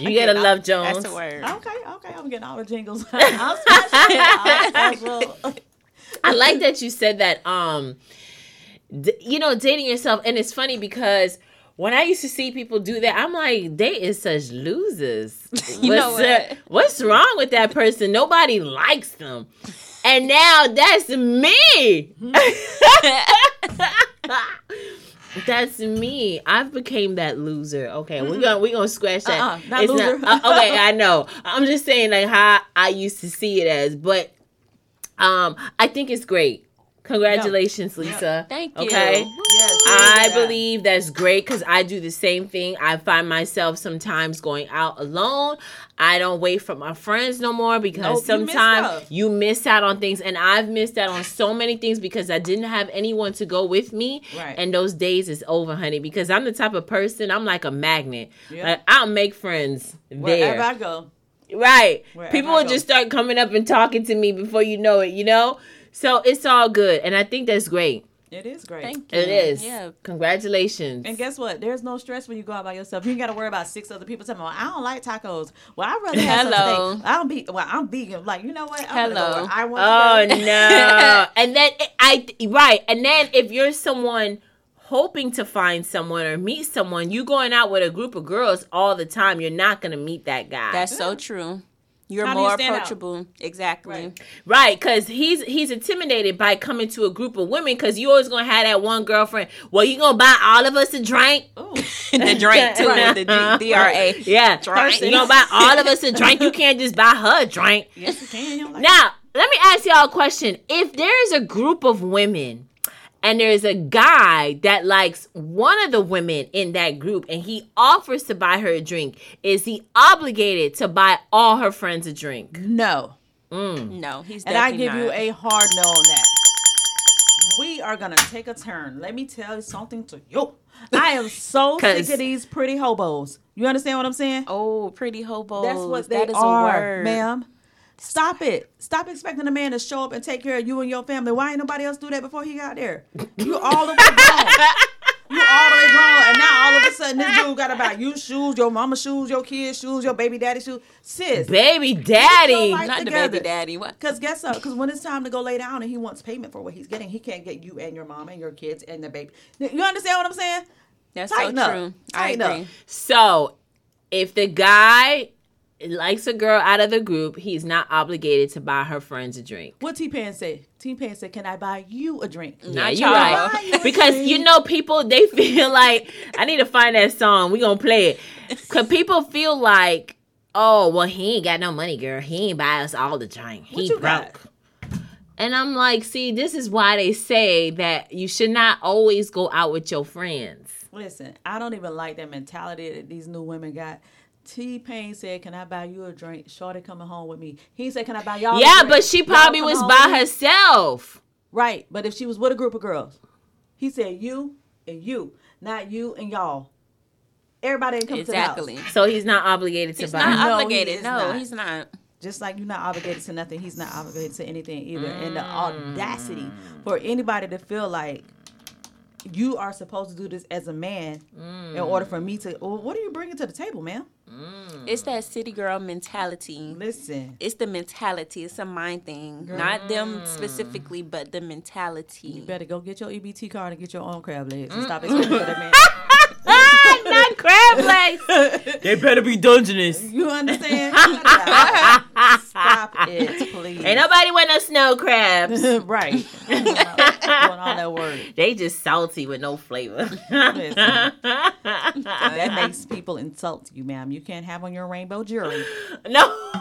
You gotta love Jones. That's a word. Okay, okay, I'm getting all the jingles. <laughs> <laughs> I'm special. I'm special. I like that you said that. Um, d- you know, dating yourself, and it's funny because when I used to see people do that, I'm like, they is such losers. <laughs> You know what's, uh, what? what's wrong with that person? Nobody likes them, and now that's me. <laughs> That's me. I've became that loser. Okay, we're gonna we're gonna scratch that. Uh-uh, not It's loser. uh, okay, <laughs> I know. I'm just saying like how I used to see it as, but um, I think it's great. Congratulations, Lisa. Thank you. Okay. Yes, I believe that's great because I do the same thing. I find myself sometimes going out alone. I don't wait for my friends no more because Nope, sometimes stuff. you miss out on things, and I've missed out on so many things because I didn't have anyone to go with me. Right. And those days is over, honey. Because I'm the type of person I'm like a magnet. Yeah. Like I'll make friends Wherever there. I go. Right. Wherever People I will go. just start coming up and talking to me before you know it, you know? So it's all good. And I think that's great. It is great. Thank you. It is. Yeah. Congratulations. And guess what? There's no stress when you go out by yourself. You ain't got to worry about six other people telling me, well, I don't like tacos. Well, I'd rather have Hello. some. I don't be, well, I'm vegan. Like, you know what? I'm gonna go Hello. I want Oh to no! <laughs> and then I right, and then if you're someone hoping to find someone or meet someone, you going out with a group of girls all the time, you're not gonna meet that guy. That's so true. You're How do you more out? approachable. Exactly. Right. right, because he's he's intimidated by coming to a group of women because you always gonna have that one girlfriend. Well, you gonna buy all of us a drink? <laughs> Ooh. the drink too. Right. The D- uh-huh. DRA. Yeah, Drink. you gonna buy all of us a drink? You can't just buy her a drink. Yes, you can. Like Now, let me ask y'all a question. If there's a group of women and there's a guy that likes one of the women in that group and he offers to buy her a drink, is he obligated to buy all her friends a drink? No. Mm. No, he's not. And I definitely give you a hard no on that. We are gonna take a turn. Let me tell you something to you. I am so <laughs> sick of these pretty hobos. You understand what I'm saying? Oh, pretty hobos. That's what they That is are, a word. ma'am. Stop it. Stop expecting a man to show up and take care of you and your family. Why ain't nobody else do that before he got there? You all the way <laughs> grown. You all the way grown, and now all of a sudden this dude got to buy you shoes, your mama shoes, your kids shoes, your baby daddy shoes. Sis, Baby daddy. Not the baby daddy. What? Because guess what? Because when it's time to go lay down and he wants payment for what he's getting, he can't get you and your mom and your kids and the baby. You understand what I'm saying? That's Tighten so up. true. I Tighten up. agree. So, if the guy likes a girl out of the group, he's not obligated to buy her friends a drink. What T-Pain say? T-Pain said, "Can I buy you a drink?" Yeah, Not y'all. right. You Because you know, people they <laughs> feel like I need to find that song. We gonna play it. Cause people feel like, oh, well, he ain't got no money, girl. He ain't buy us all the drink. He you broke. got? And I'm like, see, this is why they say that you should not always go out with your friends. Listen, I don't even like that mentality that these new women got. T Pain said, "Can I buy you a drink?" Shorty coming home with me. He said, "Can I buy y'all?" a yeah, drink?" but she probably was by herself. Right, but if she was with a group of girls, he said, "You and you, not you and y'all." Everybody ain't coming Exactly. to the house. So he's not obligated to He's buy. not No, obligated. is no, not. he's not. Just like you're not obligated to nothing, he's not obligated to anything either. And the Mm. audacity for anybody to feel like you are supposed to do this as a man in order for me to. Well, what are you bringing to the table, man? Mm. It's that city girl mentality. Listen, It's the mentality. It's a mind thing. Not them specifically, but the mentality. you better go get your EBT card and get your own crab legs and stop expecting for that man. <laughs> Not crab legs. <laughs> they better be Dungeness. You understand? Stop it, please. Ain't nobody want no snow crabs. <laughs> right. <laughs> Doing all that work. they just salty with no flavor. Listen, that makes people insult you, ma'am. You can't have on your rainbow jewelry no.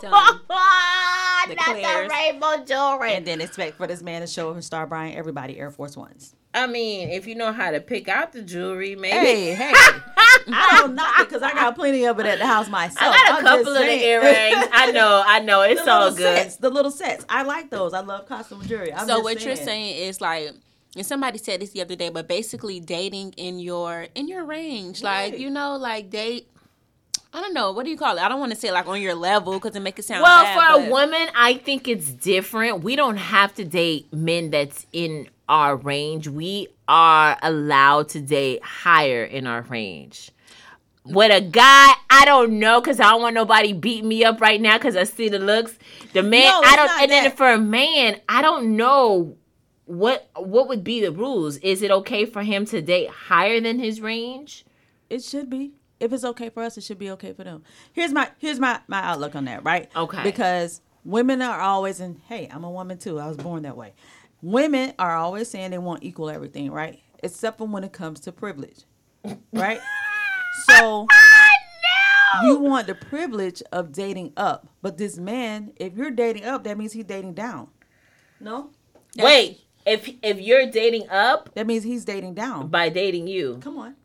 Done. not the rainbow jewelry. and then expect for this man to show up and start buying everybody Air Force Ones. I mean, if you know how to pick out the jewelry, maybe. Hey, <laughs> hey. I don't knock it because I got plenty of it at the house myself. I got a I'm couple just of the earrings. I know, I know. It's <laughs> the all good. Sets, the little sets. I like those. I love costume jewelry. I'm so just what you're saying is like and somebody said this the other day but basically dating in your in your range like you know like date i don't know what do you call it i don't want to say like on your level because it make it sound Well, bad, for a woman, I think it's different. We don't have to date men that's in our range. We are allowed to date higher in our range. With a guy, I don't know because I don't want nobody beating me up right now because I see the looks. The man, No, I don't. not And then for a man, I don't know what what would be the rules. Is it okay for him to date higher than his range? it should be. If it's okay for us, it should be okay for them. Here's my here's my my outlook on that, right? Okay. Because women are always in. Hey, I'm a woman too. I was born that way. Women are always saying they want equal everything, right? Except for when it comes to privilege, right? <laughs> so you want the privilege of dating up, but this man, if you're dating up, that means he's dating down. No, Wait, if if you're dating up that means he's dating down. by dating you, Come on.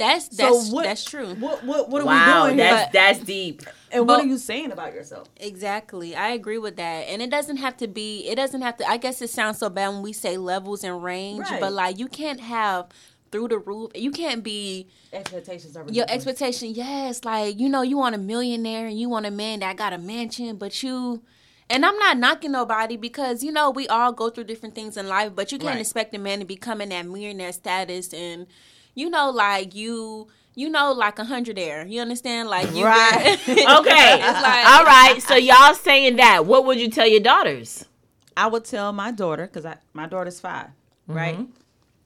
That's that's so what, that's true What what what are wow, we doing that's here? that's deep. And what are you saying about yourself? Exactly. I agree with that. And it doesn't have to be it doesn't have to I guess it sounds so bad when we say levels and range, Right. but like you can't have through the roof. You can't be Expectations are your expectation, yes, like you know, you want a millionaire and you want a man that got a mansion, but you and I'm not knocking nobody because you know we all go through different things in life, but you can't Right. expect a man to be coming at millionaire status and you know like you you know like a hundred air. You understand? Like you Right. <laughs> <laughs> Okay, <laughs> It's like- all right. So y'all saying that? What would you tell your daughters? I would tell my daughter because I my daughter's 5 Mm-hmm. right?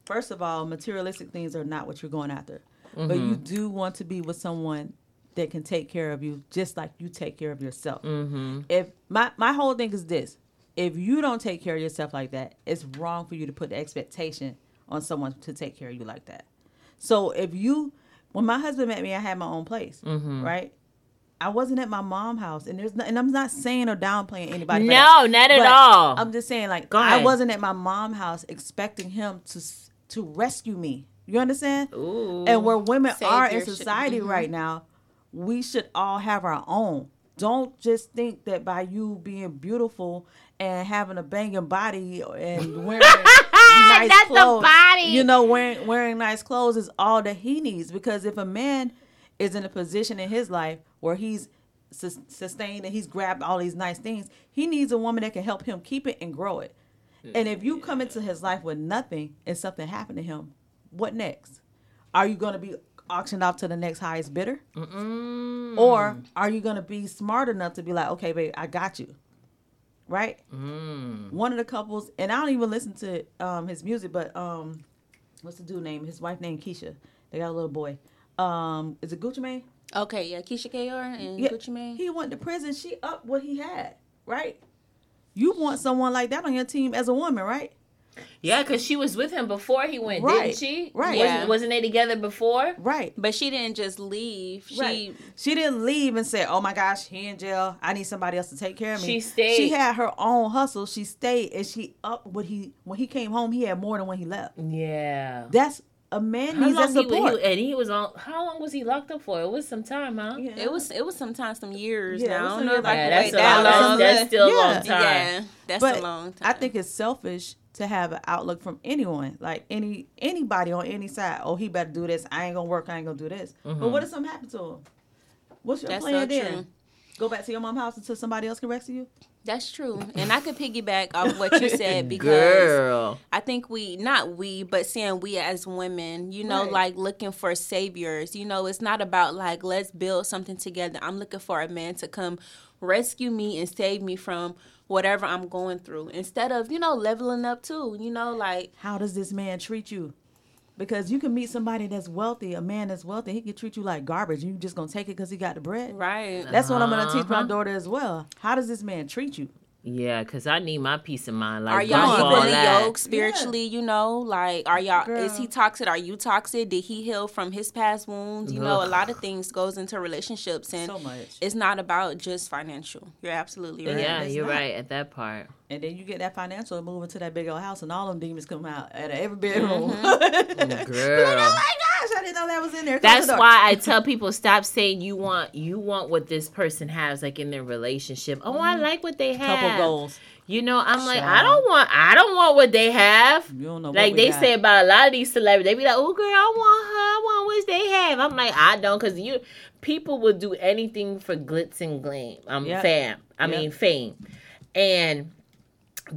First of all, materialistic things are not what you're going after, but Mm-hmm. you do want to be with someone that can take care of you just like you take care of yourself. Mm-hmm. If my my whole thing is this: if you don't take care of yourself like that, it's wrong for you to put the expectation on someone to take care of you like that. So if you, when my husband met me, I had my own place, Mm-hmm. right? I wasn't at my mom's house, and there's no, and I'm not saying or downplaying anybody. No, that, not at all. I'm just saying, like, I wasn't at my mom's house expecting him to to rescue me. You understand? Ooh. And where women are in society right now, we should all have our own. Don't just think that by you being beautiful and having a banging body and wearing <laughs> nice That's the clothes, body. you know, wearing wearing nice clothes is all that he needs. Because if a man is in a position in his life where he's sus- sustained and he's grabbed all these nice things, he needs a woman that can help him keep it and grow it. And if you come into his life with nothing and something happened to him, what next? Are you going to be auctioned off to the next highest bidder? Or are you going to be smart enough to be like, okay, babe, I got you? Right? One of the couples, and I don't even listen to um, his music, but um, what's the dude name? His wife named Keyshia. They got a little boy. Um, is it Gucci Mane? Okay, yeah, Keyshia Kr and Yeah, Gucci Mane. He went to prison. She upped what he had, right? You want someone like that on your team as a woman, right? Yeah, because she was with him before he went, Right, didn't she? right. Wasn't, Yeah. wasn't they together before? Right. But she didn't just leave. She Right. She didn't leave and say, "Oh my gosh, he in jail. I need somebody else to take care of me." She stayed. She had her own hustle. She stayed and she up what he when he came home. He had more than when he left. Yeah. That's a man How needs that long he, support. was- he, and he was on? How long was he locked up for? It was some time, huh? Yeah. it was it was sometimes some years Yeah, now. I don't know years. if I Yeah, can that's wait a that long. long. That's still a Yeah. long time. Yeah, that's but a long time. I think it's selfish to have an outlook from anyone, like any anybody on any side. Oh, he better do this. I ain't gonna work. I ain't gonna do this. Mm-hmm. But what if something happened to him? What's your That's plan so then? true. Go back to your mom's house until somebody else can rescue you. That's true. And I could piggyback off what you <laughs> said because Girl. I think we, not we, but seeing we as women, you know, Right. like looking for saviors. You know, it's not about like, let's build something together. I'm looking for a man to come rescue me and save me from whatever I'm going through instead of, you know, leveling up too. You know, like, How does this man treat you? Because you can meet somebody that's wealthy, a man that's wealthy, he can treat you like garbage. You just gonna take it because he got the bread. right. That's what I'm gonna teach Uh-huh. my daughter as well. How does this man treat you? Yeah, because I need my peace of mind. Like, Are y'all bump all equally that. yoked spiritually? You know, like are y'all? Is he toxic? Are you toxic? Did he heal from his past wounds? You know, a lot of things goes into relationships, and So much. it's not about just financial. You're absolutely right. Yeah, It's you're not. right at that part. And then you get that financial and move into that big old house, and all them demons come out at every bedroom. Mm-hmm. <laughs> Girl. <laughs> my gosh, I didn't know that was in there. Close That's the why I <laughs> tell people stop saying you want you want what this person has like in their relationship. Oh, I like what they have. Mm-hmm. couple goals. You know, I'm like, I don't want I don't want what they have. You don't know what Like we they got. say about a lot of these celebrities, they be like, "Oh, girl, I want her. I want what they have." I'm like, I don't, because you people will do anything for glitz and gleam. I'm Yep. fam. I Yep. mean fame, and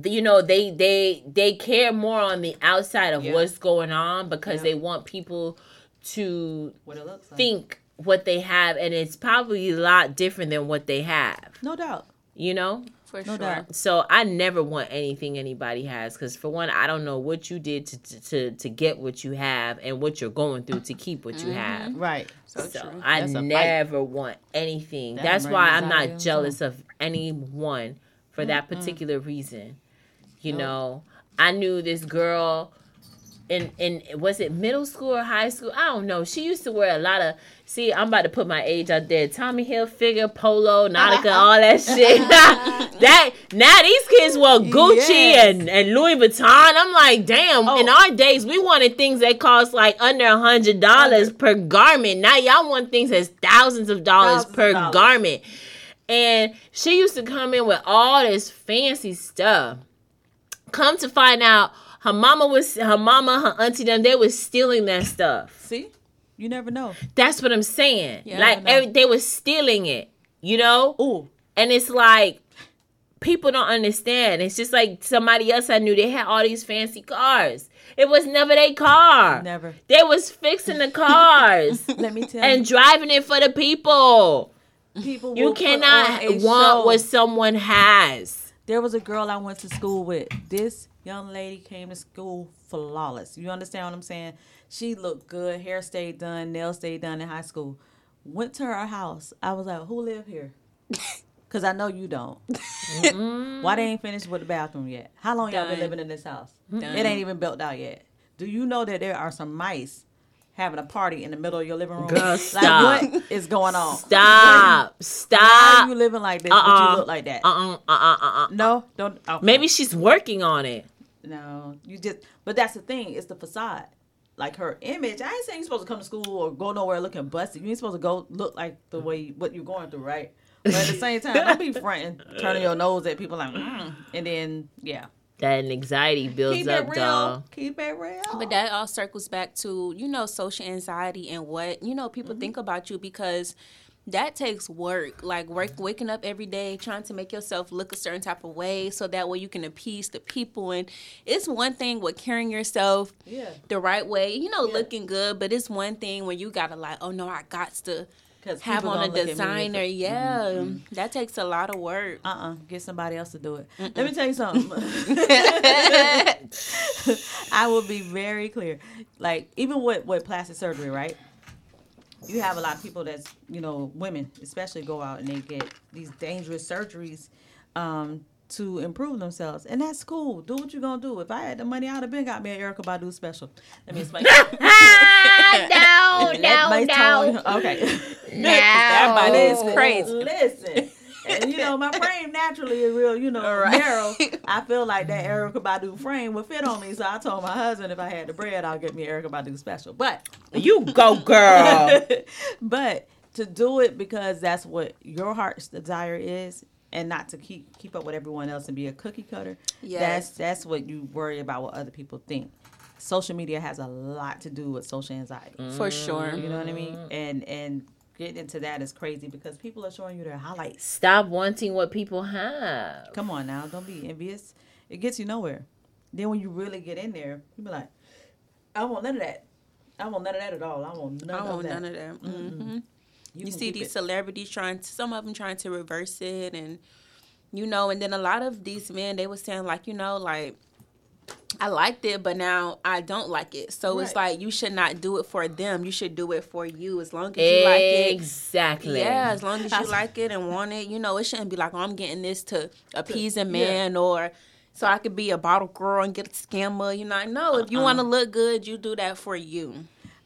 you know they they they care more on the outside of Yeah. what's going on because Yeah. they want people to What it looks like. think what they have, and it's probably a lot different than what they have. No doubt. You know. For No sure. doubt. So I never want anything anybody has because for one, I don't know what you did to, to to to get what you have and what you're going through to keep what you mm-hmm. have. Right. So, So true. I That's fight. never want anything. That That's why I'm not on jealous of anyone for that particular reason. You know, I knew this girl in in was it middle school or high school? I don't know. She used to wear a lot of. See, I'm about to put my age out there. Tommy Hilfiger, Polo, Nautica, <laughs> all that shit. <laughs> that now these kids wear Gucci Yes. and and Louis Vuitton. I'm like, damn. Oh. In Oh. our days, we wanted things that cost like under a hundred dollars per garment. Now y'all want things that's thousands of dollars Thousands per dollars. garment. And she used to come in with all this fancy stuff. Come to find out, her mama was her mama, her auntie, them they was stealing that stuff. See, you never know. That's what I'm saying. Yeah, like every, they was stealing it, you know. Ooh, And it's like people don't understand. It's just like somebody else I knew. They had all these fancy cars. It was never their car. never. They was fixing the cars <laughs> Let me tell and driving it for the people. you, people. You cannot want show. what someone has. There was a girl I went to school with. This young lady came to school flawless. You understand what I'm saying? She looked good, hair stayed done, nails stayed done in high school. Went to her house. I was like, "Who live here?" <laughs> Cause I know you don't. Why they ain't finished with the bathroom yet? How long y'all been living in this house? Done. It ain't even built out yet. Do you know that there are some mice having a party in the middle of your living room. Girl, like what is going on? Stop. Why Stop. are you living like this? But Uh-uh. you look like that. Uh-uh, uh-uh, uh-uh. No, don't. okay. Maybe she's working on it. No, you just. But that's the thing. It's the facade. Like her image. I ain't saying you're supposed to come to school or go nowhere looking busted. You ain't supposed to go look like the way what you're going through, right? But at the <laughs> same time, don't be fronting, turning your nose at people like, mm, and then yeah, That anxiety builds keep up, it real. dog. Keep it real. But that all circles back to, you know, social anxiety and what, you know, people think about you because that takes work. Like work waking up every day trying to make yourself look a certain type of way so that way you can appease the people and it's one thing with carrying yourself Yeah. the right way, you know, Yeah. looking good, but it's one thing when you gotta like, oh no, I got to have on a gonna look at me designer. Yeah. Mm-hmm. Mm-hmm. That takes a lot of work. uh-uh get somebody else to do it let me tell you something <laughs> <laughs> i will be very clear like even with with plastic surgery right you have a lot of people that's you know women especially go out and they get these dangerous surgeries um to improve themselves and that's cool do what you're gonna do if i had the money i would have been got me an Erykah Badu special let me explain Ah, <laughs> no, <laughs> no, no. tone- okay No. <laughs> Everybody is crazy. Listen. And you know, my frame naturally is real, you know, narrow. <laughs> I feel like that Erykah Badu frame would fit on me. So I told my husband if I had the bread, I'll get me Erykah Badu special. But You go, girl. <laughs> but to do it because that's what your heart's desire is and not to keep keep up with everyone else and be a cookie cutter. Yes. That's that's what you worry about what other people think. Social media has a lot to do with social anxiety. For sure. You know what I mean? And and getting into that is crazy because people are showing you their highlights. Stop wanting what people have. Come on now, don't be envious. It gets you nowhere. Then when you really get in there, you be like, I want none of that. I want none of that at all. I want none I of want that. none of that. hmm You, can see these it. celebrities trying to, some of them trying to reverse it, and you know, and then a lot of these men they were saying like, you know, like I liked it, but now I don't like it. So it's like you should not do it for them. You should do it for you. As long as you like it, Exactly. yeah. As long as you like it and want it, you know, it shouldn't be like, oh, I'm getting this to appease a yeah. man or. So I could be a bottle girl and get a scammer, you know. No, if you Uh-uh. want to look good, you do that for you.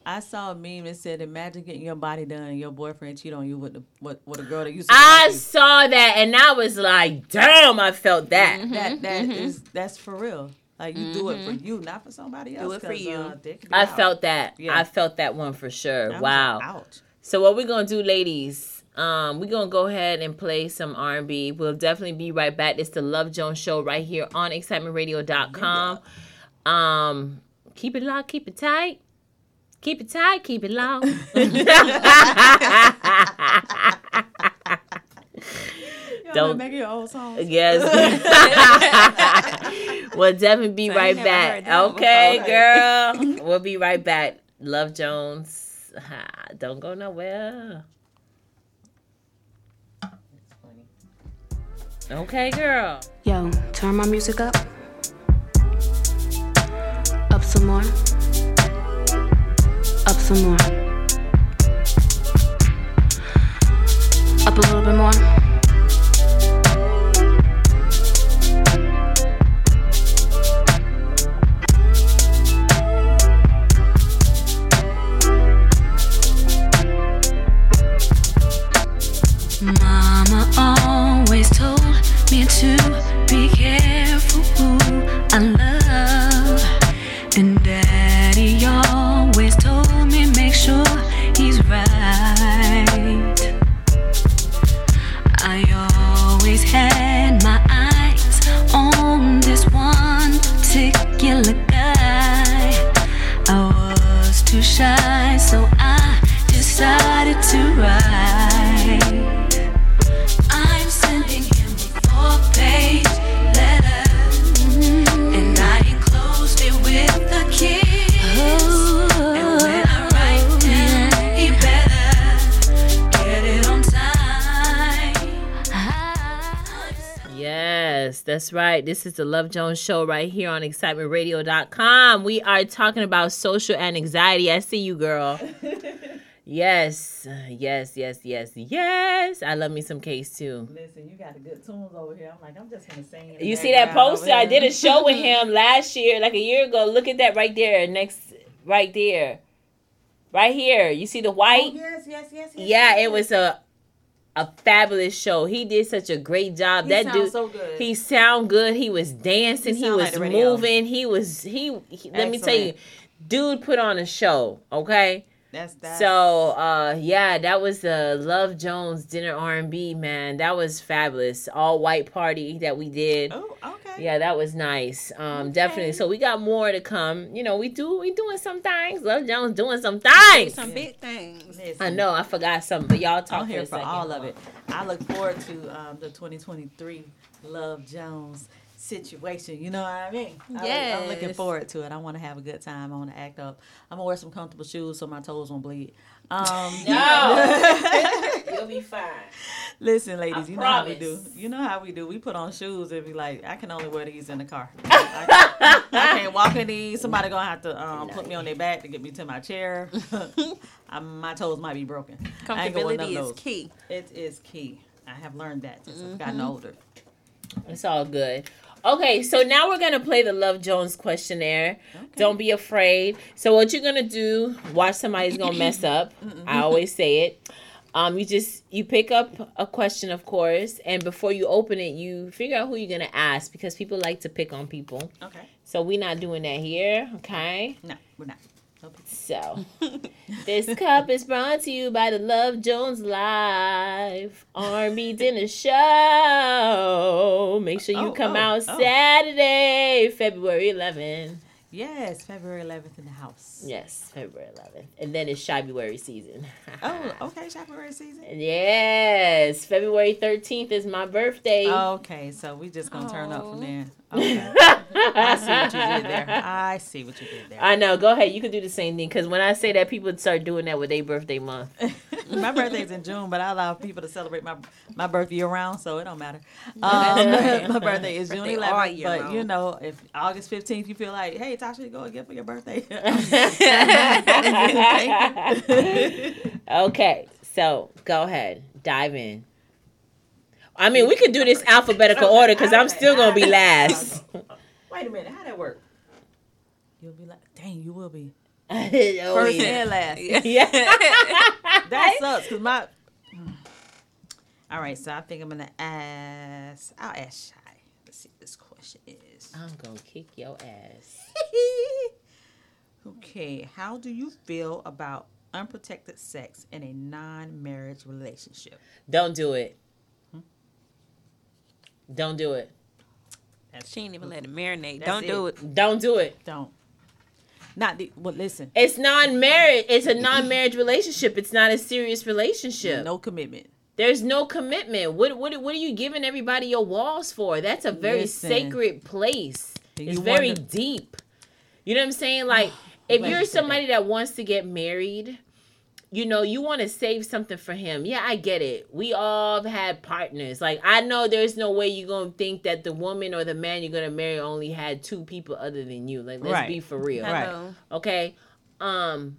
I saw a meme that said, "Imagine getting your body done and your boyfriend cheat on you with the with, with a girl that you." to I like you." saw that and I was like, damn, I felt that. Mm-hmm. That that is- that's for real. Like you do it for you, not for somebody else. Do it for you. uh, they could be I out. felt that. Yeah. I felt that one for sure. I was wow. like, Ouch. So what we're gonna do, ladies? Um, we're gonna go ahead and play some R and B. We'll definitely be right back. It's the Love Jones Show right here on excitementradio.com. Um, keep it locked, keep it tight. Keep it tight, keep it low. <laughs> <laughs> <laughs> Y'all Don't- make making your own songs. <laughs> yes. <laughs> we'll definitely be I right back. heard Okay, before. girl. <laughs> We'll be right back. Love Jones. Ha, Don't go nowhere. Okay, girl. Yo, turn my music up. Up some more. Up some more. Up a little bit more. This is the Love Jones Show right here on excitementradio.com. We are talking about social and anxiety. I see you, girl. <laughs> Yes, yes, yes, yes, yes. I love me some case too. Listen, you got the good tunes over here. I'm like, I'm just gonna sing. You see that poster? I did a show with him last year, like a year ago. Look at that right there, next, right there. Right here. You see the oh, white? Oh, yes, yes, yes, yes. Yeah, it was a a fabulous show. He did such a great job. He that dude, so good. he sound good. He was dancing. He He, was like moving. He was he. he let me tell you, dude put on a show. Okay. That's that. So uh yeah, that was the Love Jones dinner R and B man. That was fabulous. All white party that we did. Oh, okay. Yeah, that was nice. Um, definitely. So we got more to come. You know, we do we doing some things. Love Jones doing some things. Some big things. Listen, I know I forgot something, but y'all talk I'm for here a for all of it. I look forward to um, the 2023 Love Jones situation. You know what I mean? I, I'm looking forward to it. I want to have a good time. I want to act up. I'm gonna wear some comfortable shoes so my toes won't bleed. Um, <laughs> No, <laughs> you'll be fine. Listen, ladies, I you know how we do. You know how we do. We put on shoes and be like, I can only wear these in the car. <laughs> I can't, I can't walk in these. Somebody gonna have to um, put me on their back to get me to my chair. my toes might be broken. I ain't gonna wear none Comfortability is key. It is key. I have learned that since I've gotten Mm-hmm. older. It's all good. Okay, so now we're gonna play the Love Jones questionnaire. Don't be afraid. So what you're gonna do? Watch somebody's gonna mess <clears throat> up. I always say it. Um, you just you pick up a question, of course, and before you open it, you figure out who you're gonna ask because people like to pick on people. Okay. So we're not doing that here. Okay. No, we're not. So, this cup is brought to you by the Love Jones Live R&B Dinner Show. Make sure you Oh, come oh, out oh. Saturday, February 11th. Yes, February 11th in the house. Yes, February 11th. And then it's February season. Oh, okay, February season. Yes, February 13th is my birthday. Okay, so we just gonna turn up from there. <laughs> Okay. I see what you did there. I see what you did there. I know. Go ahead. You can do the same thing. Because when I say that, people start doing that with their birthday month. <laughs> my birthday's in June, but I allow people to celebrate my my birthday year round, so it don't matter. <laughs> Um, <laughs> my birthday is June 11th, but round. you know, if August 15th you feel like, hey, Tasha, go get for your birthday. Okay, so go ahead, dive in. I mean, we could do this alphabetical order because I'm still gonna be last. Wait a minute, how that work? You'll be like, dang, you will be <laughs> oh, first yeah. and last. <laughs> yeah. That sucks because my. Mm. All right, so I think I'm gonna ask. I'll ask Shy. Let's see what this question is. I'm gonna kick your ass. <laughs> okay, how do you feel about unprotected sex in a non-marriage relationship? Don't do it. Hmm? Don't do it. She ain't even let it marinate. That's Don't do it. it. Don't do it. Don't. Not the. Well, listen. It's non-marriage. It's a non-marriage relationship. It's not a serious relationship. No commitment. There's no commitment. What what what are you giving everybody your walls for? That's a very Listen. sacred place. Do It's you very wonder- deep. You know what I'm saying? Like <sighs> if glad you're you said somebody that wants to get married, you know, you want to save something for him. Yeah, I get it. We all have had partners. Like I know there's no way you're gonna think that the woman or the man you're gonna marry only had two people other than you. Like let's Right. be for real Right. Hello. okay um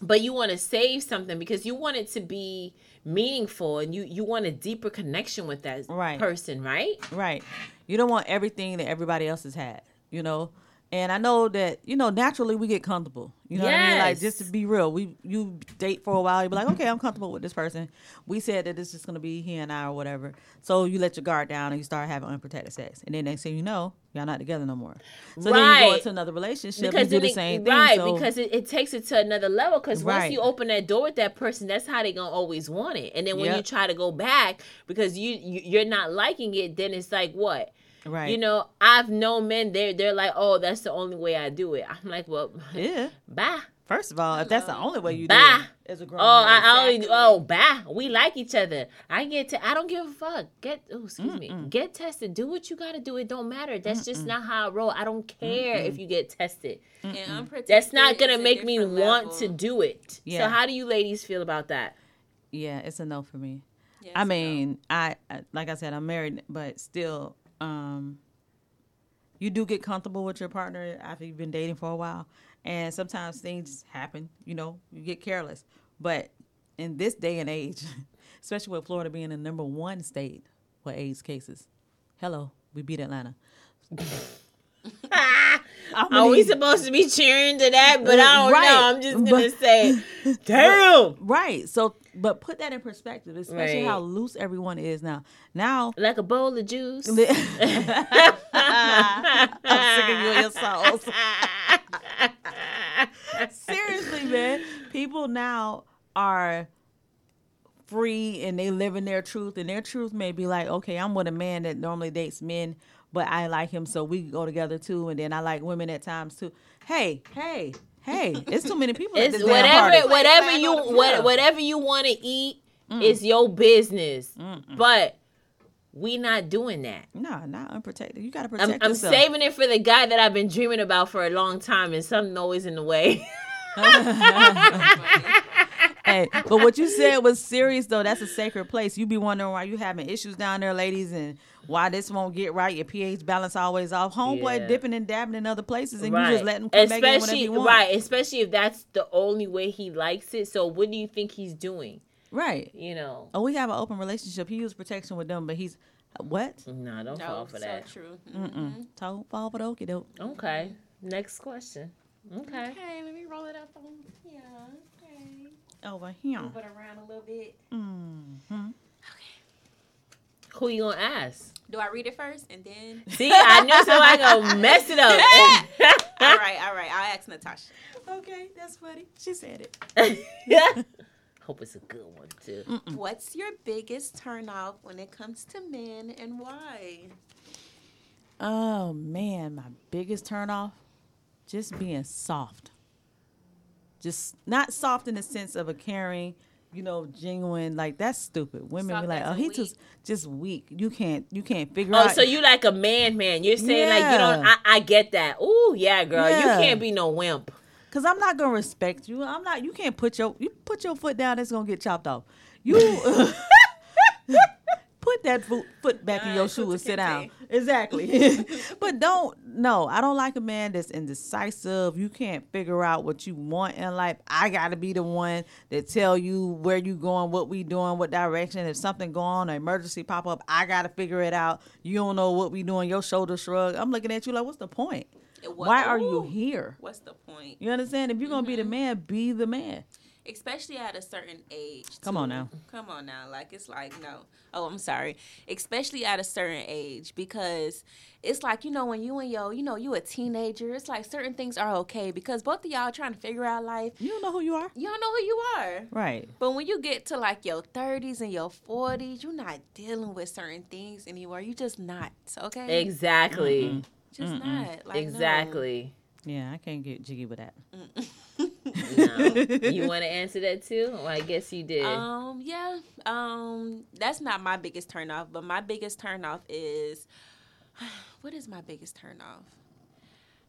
but you want to save something because you want it to be meaningful and you you want a deeper connection with that Right. person right Right. You don't want everything that everybody else has had. You know. And I know that you know naturally we get comfortable. You know what I mean? Like just to be real, we you date for a while, you be like, okay, I'm comfortable with this person. We said that it's just gonna be he and I or whatever. So you let your guard down and you start having unprotected sex, and then next thing you know, y'all not together no more. So then you go into another relationship, because do the same thing. right so- because it, it takes it to another level because once Right. you open that door with that person that's how they gonna always want it and then when you try to go back because you, you you're not liking it then it's like what right, you know i've known men they're they're like oh that's the only way i do it i'm like well yeah. <laughs> bye First of all, if that's the only way you Bye. do it, as a grown Oh, I, man, I only oh bye. We like each other. I get to. I don't give a fuck. Get oh excuse me. Get tested. Do what you gotta do. It don't matter. That's just not how I roll. I don't care if you get tested. And unprotected That's not gonna make me different want to do it. Yeah. So how do you ladies feel about that? yeah, it's a no for me. Yes, I mean, I, I like I said, I'm married, but still, um, you do get comfortable with your partner after you've been dating for a while, and sometimes things happen. You know, you get careless. But in this day and age, <laughs> especially with Florida being the number one state for AIDS cases, hello, we beat Atlanta. <laughs> Are we supposed to be cheering to that? But I don't Right. know. I'm just gonna But- say, <laughs> damn. Right. So, but put that in perspective, especially Right. how loose everyone is now. Now, Like a bowl of juice. <laughs> I'm sick of you and your sauce. <laughs> Seriously, man. People now are free and they live in their truth, and their truth may be like, okay, I'm with a man that normally dates men, but I like him, so we go together too, and then I like women at times too. Hey, hey, hey! It's too many people. at It's this damn whatever, party. whatever you, what, whatever you want to eat, Mm. it's your business. But we not doing that. No, not unprotected. You gotta protect I'm, I'm yourself. saving it for the guy that I've been dreaming about for a long time, and something always in the way. <laughs> Hey, but what you said was serious though. That's a sacred place. You be wondering why you having issues down there, ladies, and why this won't get right. Your pH balance always off. Homeboy Yeah. dipping and dabbing in other places, and you just let him come back in whenever especially you want. right, especially if that's the only way he likes it. So what do you think he's doing? Right. You know, Oh, we have an open relationship. He used protection with them, but he's what? no, don't No, fall for so that. true. Mm-mm. Mm-hmm. Don't fall for the okie doke. Okay, next question. Okay, Okay, let me roll it up on here. Okay. Over here. Move it around a little bit. Mm-hmm. Who you gonna ask? Do I read it first and then? <laughs> See, I knew somebody gonna mess it up. <laughs> all right, all right. I'll ask Natasha. Okay, that's funny. She said it. Yeah. <laughs> Hope it's a good one too. What's your biggest turnoff when it comes to men and why? Oh man, my biggest turnoff, just being soft. Just not soft in the sense of a caring, you know, genuine. Like that's stupid. Women Soft be like, oh, in he weak? just just weak. You can't you can't figure Oh, out. so you like a man, man? You're saying like you don't? I, I get that. Ooh, yeah, girl. Yeah. You can't be no wimp. Cause I'm not gonna respect you. I'm not. You can't put your you put your foot down. It's gonna get chopped off. You <laughs> <laughs> put that foot, foot back in your shoe and sit down. Exactly. <laughs> <laughs> but don't. No, I don't like a man that's indecisive. You can't figure out what you want in life. I gotta be the one that tell you where you going, what we doing, what direction. If something go on, an emergency pop up, I gotta figure it out. You don't know what we doing. Your shoulder shrug. I'm looking at you like, what's the point? Why are you here? What's the point? You understand? If you're gonna be the mm-hmm. man, be the man. Especially at a certain age. Come on now. Come on now. Like it's like no. Oh, I'm sorry. Especially at a certain age because it's like you know when you and yo, you know, you a teenager. It's like certain things are okay because both of y'all trying to figure out life. You don't know who you are. You don't know who you are. Right. But when you get to like your 30s and your 40s, you're not dealing with certain things anymore. You just not. Okay. Exactly. Just not. Like no. exactly. Yeah, I can't get jiggy with that. <laughs> No. you <laughs> want to answer that too? Well, I guess you did. Um, yeah. Um, that's not my biggest turnoff, but my biggest turnoff is <sighs> what is my biggest turnoff?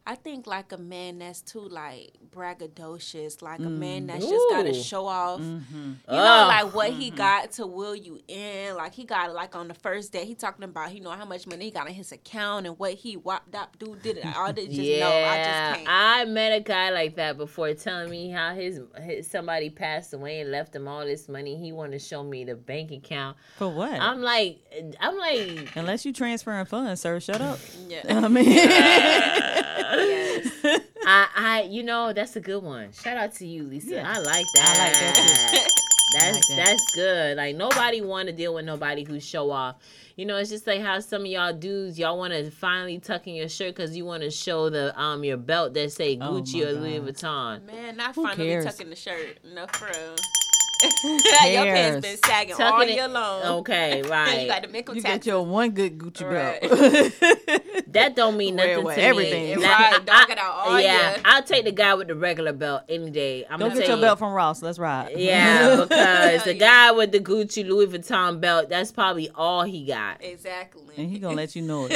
I think like a man that's too like braggadocious, like a mm. man that's just gotta show off. You mm-hmm. know, Ugh. like what he mm-hmm. got to will you in. Like he got like on the first day, he talking about you know how much money he got in his account and what he whopped up, dude did it. All this just yeah, no, I just can't. I met a guy like that before, telling me how his, his somebody passed away and left him all this money. He wanted to show me the bank account. For what? I'm like, I'm like, Unless you transferring funds, sir, shut up. yeah. <laughs> I mean, <laughs> <laughs> yes. <laughs> I, I, you know, that's a good one. Shout out to you, Lisa. Yeah. I like that. I like that <laughs> That's like that. that's good. Like nobody want to deal with nobody who show off. You know, it's just like how some of y'all dudes, y'all want to finally tuck in your shirt because you want to show the um your belt that say Oh Gucci my or Louis Vuitton. Man, not Who finally cares? tucking the shirt. No, for real. <laughs> Yeah, your pants been sagging all Tucking it- year long. Okay, <laughs> you right. got the mickle you got your one good Gucci Right. belt. <laughs> That don't mean Wear it nothing with to everything. me. Right, Like, dog I- it out all yeah, year. I'll take the guy with the regular belt any day. I'm Go gonna get your you. belt from Ross. Let's ride. Yeah, because the guy with the Gucci Louis Vuitton belt, that's probably all he got. Exactly. And he gonna let you know it.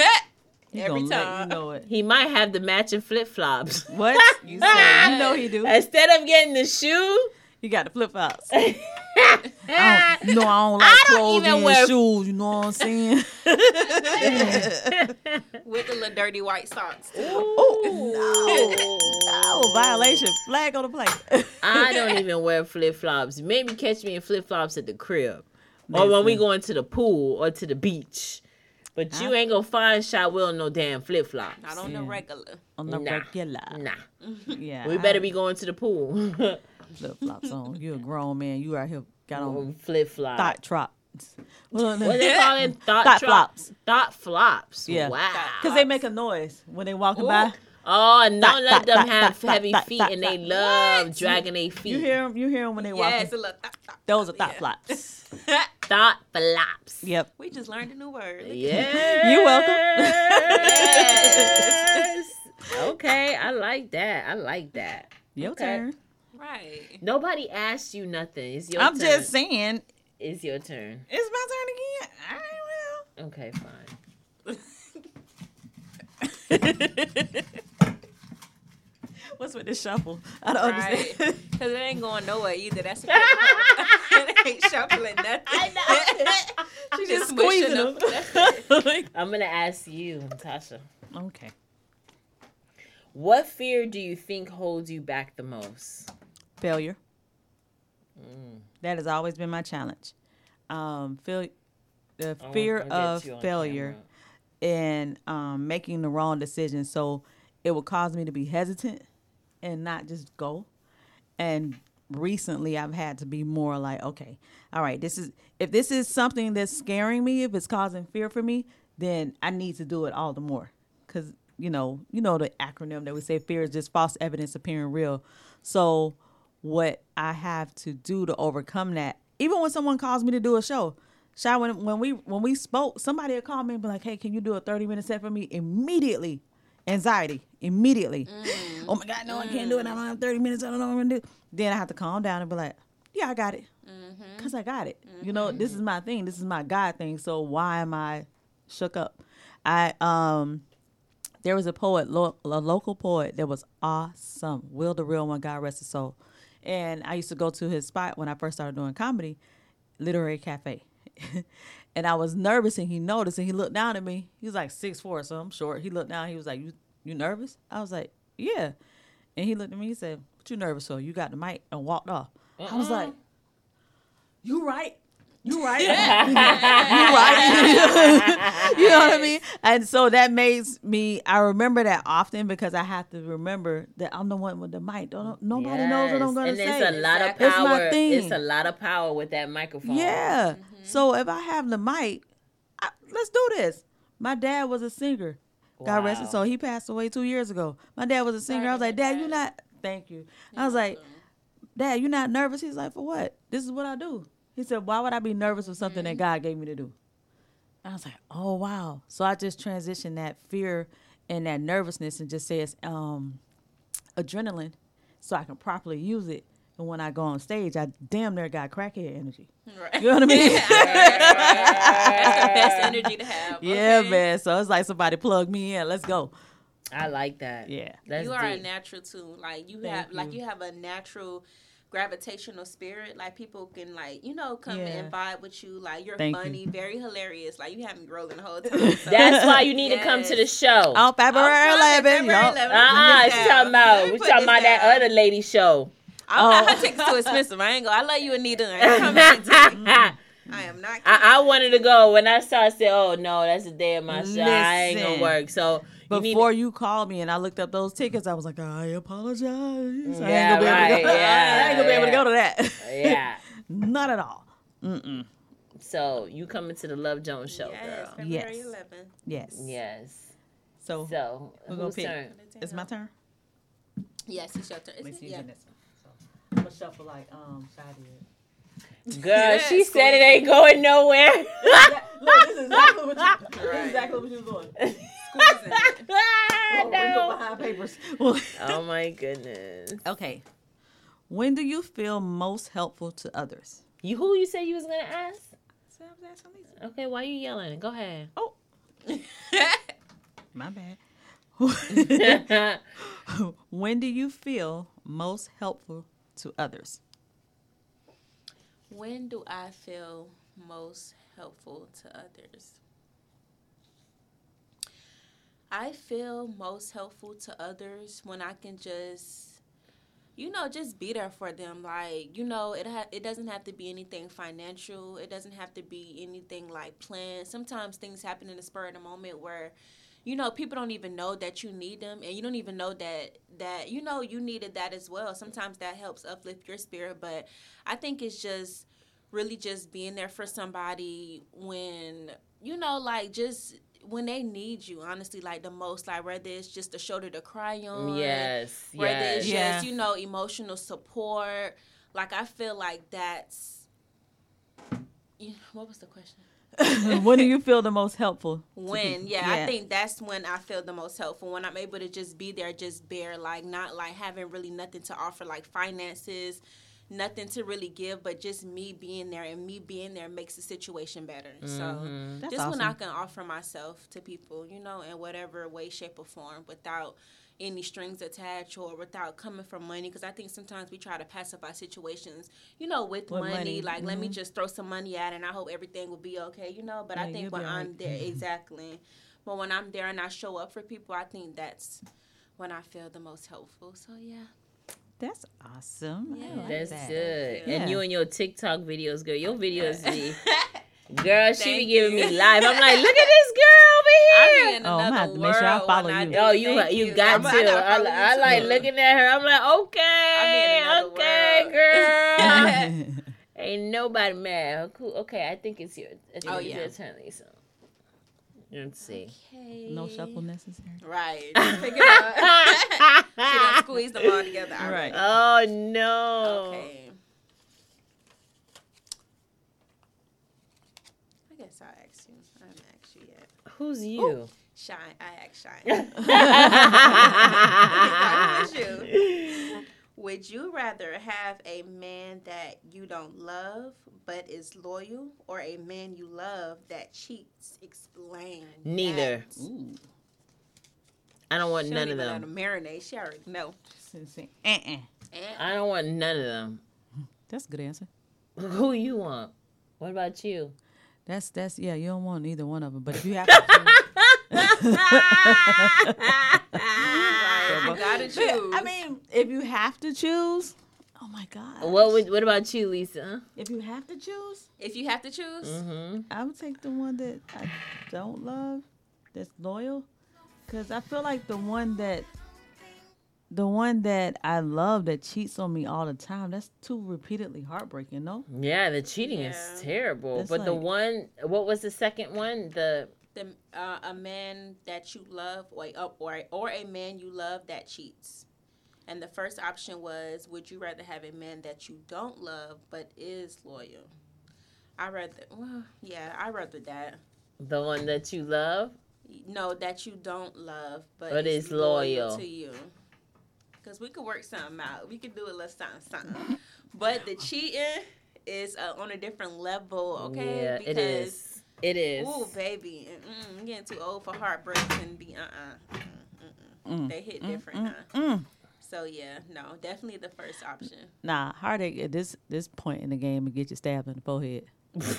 He Every gonna let you time. know it. He might have the matching flip flops. What you say? You know he do. Instead of getting the shoe, He got the flip flops. <laughs> I don't, you know I don't <laughs> like I don't clothes and wear- shoes. You know what I'm saying? <laughs> With the little dirty white socks. Too. Oh, violation. Flag on the plate. I don't even wear flip flops. Maybe catch me in flip flops at the crib, or when we Listen. go into the pool or to the beach. But you ain't gonna find shot Will no damn flip flops. Not on the regular. on the Nah. regular. Nah. Yeah, We better be going to the pool. Flip flops on. You a grown man. You out here got on flip flops. thought drops. What they call it? <laughs> Thought, Thought drop- flops. Thought flops. Yeah. Wow. Because they make a noise when they walking by. Oh, and don't let them thought, have thought, heavy thought, feet, and they thought. love dragging their feet. You hear them? You hear them when they walking. Yes, a little thop, thop, Those are thought yeah. flops. <laughs> Thought flops. Yep. We just learned a new word. Look at Yeah. You welcome. <laughs> Yes. okay, I like that. I like that. Your Okay. turn. Right. Nobody asked you nothing. It's your I'm turn. just saying. It's your turn. It's my turn again. All right, well. Okay, fine. <laughs> What's with this shuffle? I don't Right. understand. Because it ain't going nowhere either. That's <laughs> the <laughs> it ain't shuffling nothing. I know. She just just squeezing smushing them. them. I'm gonna ask you, Tasha. okay. What fear do you think holds you back the most? Failure. That has always been my challenge. Um, feel the I fear won't- I'll get of failure and um, making the wrong decision. So it would cause me to be hesitant and not just go. And recently, I've had to be more like, okay, all right, this is if this is something that's scaring me, if it's causing fear for me, then I need to do it all the more. Cause you know, you know the acronym that we say fear is just false evidence appearing real. So what I have to do to overcome that, even when someone calls me to do a show, Shy, when when we when we spoke, somebody would call me and be like, "Hey, can you do a thirty minute set for me?" Immediately, anxiety. Immediately. Mm. Oh my God, no, I can't do it. I don't mm. have thirty minutes. I don't know what I'm gonna do. Then I have to calm down and be like, "Yeah, I got it, mm-hmm. cause I got it. You know, this is mm-hmm. my thing. This is my God thing. So why am I shook up?" I um there was a poet, lo- a local poet that was awesome. Will the real one, God rest his soul. And I used to go to his spot when I first started doing comedy, Literary Cafe. <laughs> and I was nervous, and he noticed, and he looked down at me. He was like six four, so I'm short. He looked down. He was like, "You, you nervous?" I was like, "Yeah." And he looked at me. He said, "What you nervous for? You got the mic," and walked off. I was like, mm-hmm. "You right." You right. <laughs> you right. <laughs> you know what I mean? And so that makes me I remember that often because I have to remember that I'm the one with the mic. Don't nobody knows what I'm gonna and say. it's a lot of It's my power. thing. It's a lot of power with that microphone. Yeah. So if I have the mic, I, let's do this. My dad was a singer. God rest his soul. He passed away two years ago. My dad was a singer. I was like, Dad, you're not. Thank you. I was like, Dad, you're not nervous? He's like, for what? This is what I do. He said, Why would I be nervous for something that God gave me to do? I was like, Oh wow. So I just transitioned that fear and that nervousness and just says um, adrenaline, so I can properly use it. And when I go on stage, I damn near got crackhead energy. Right. You know what I mean? <laughs> That's the best energy to have. Yeah, okay? man. So it's like somebody plug me in. Let's go. I like that. Yeah. That's you are a natural too. Like you Thank have, like you. you have a natural gravitational spirit. Like people can, like you know, come Yeah. and vibe with you. Like you're Thank you. funny, very hilarious. Like you have me rolling the whole <laughs> time. So. That's why you need to come to the show. On February I'm 11th. February yup. 11th. Uh-uh, Put she's talking about we talking about that down. other lady show. I'm not. Oh. Her tickets too expensive. I ain't go. I love you, Anita. I ain't coming to me. I, I am not. I wanted to go when I saw. I said, "Oh no, that's the day of my show. I ain't gonna work." So you need Before to- you called me and I looked up those tickets, I was like, I apologize. I ain't Yeah, gonna be able to right, go. yeah, I ain't gonna be able to go to that. yeah. <laughs> Not at all. So you coming to the Love Jones show, Yes, girl? February Yes. 11th. Yes. Yes. So, So We're gonna whose pick. turn? it's my turn. Yes, it's your turn. Let me It's, see yeah. yeah. this one. So, I'm gonna shuffle like um Shy did. Girl, she said it ain't going nowhere. <laughs> Look, this is exactly what you, this is <laughs> exactly what you was doing. Squeezing it. Oh, we go <laughs> no. Oh my goodness. okay. When do you feel most helpful to others? You who you said you was gonna ask? So I was asking Lisa. Okay, why are you yelling? Go ahead. Oh, <laughs> my bad. <laughs> when do you feel most helpful to others? When do I feel most helpful to others? I feel most helpful to others when I can just you know, just be there for them. Like, you know, it ha- it doesn't have to be anything financial. It doesn't have to be anything like planned. Sometimes things happen in the spur of the moment where, you know, people don't even know that you need them, and you don't even know that that you know you needed that as well. Sometimes that helps uplift your spirit, but I think it's just really just being there for somebody when you know, like just when they need you, honestly, like the most, like whether it's just a shoulder to cry on, Yes, whether yes. it's Yeah. just you know emotional support. Like I feel like that's. Yeah, what was the question? <laughs> when do you feel the most helpful? When, people? yeah, I think that's when I feel the most helpful. When I'm able to just be there, just bare, like not like having really nothing to offer, like finances, nothing to really give, but just me being there and me being there makes the situation better. So That's just when I can offer myself to people, you know, in whatever way, shape, or form, without any strings attached or without coming from money. Because I think sometimes we try to pacify situations, you know, with, With money. money, Like, let me mhm. just throw some money at it and I hope everything will be okay, you know. But Yeah, I think when I'm right. there, exactly. But when I'm there and I show up for people, I think that's when I feel the most helpful. So, yeah. That's awesome. Yeah. like That's that. good. Yeah. And you and your TikTok videos, girl. Your videos be <laughs> girl, she be giving you. me life. I'm like, look at this girl <laughs> over I here. be in Oh, I'm gonna have to make sure I follow you. do. Oh, you Thank you got I'm- to. I I, follow li- you I like looking at her. I'm like, okay, another okay, world. girl. <laughs> Ain't nobody mad. Cool. Okay, I think it's your. I think Oh, it's yeah. your turn, Lisa. Let's see. Okay. no shuffle necessary. Right. Just <laughs> pick it up. <laughs> she done squeezed them all together. All Right. <laughs> Oh no. Okay. I guess I'll ask you. I haven't asked you yet. Who's you? Shine. I asked Shine. Who is you? Would you rather have a man that you don't love but is loyal, or a man you love that cheats? Explain. Neither. Ooh. I don't want She none don't of even them. Let them marinate. She already know. Uh-uh. I don't want none of them. That's a good answer. <laughs> Who you want? What about you? That's that's yeah. You don't want either one of them, but if you <laughs> have to, choose- Right, <laughs> you gotta <laughs> choose. I mean, if you have to choose, oh my god. What would, What about you, Lisa? if you have to choose, if you have to choose, Mm-hmm. I would take the one that I don't love, that's loyal, because I feel like the one that, the one that I love that cheats on me all the time, that's too repeatedly heartbreaking. No, Yeah, the cheating Yeah. is terrible. It's but the one, what was the second one? The the uh, a man that you love, or, or or a man you love that cheats. And the first option was, would you rather have a man that you don't love but is loyal? I rather, well, yeah, I rather that. the one that you love. No, that you don't love but, But is is loyal. to you. Cause we could work something out. We could do a little something, something. but the cheating is uh, on a different level, okay? yeah, it is. It is. Ooh, baby, mm, I'm getting too old for heartbreaks and be uh uh-uh. uh. Mm. They hit different, huh? Mm. So yeah, no, definitely the first option. nah, heartache at this this point in the game and get you stabbed in the forehead. <laughs> <laughs> That's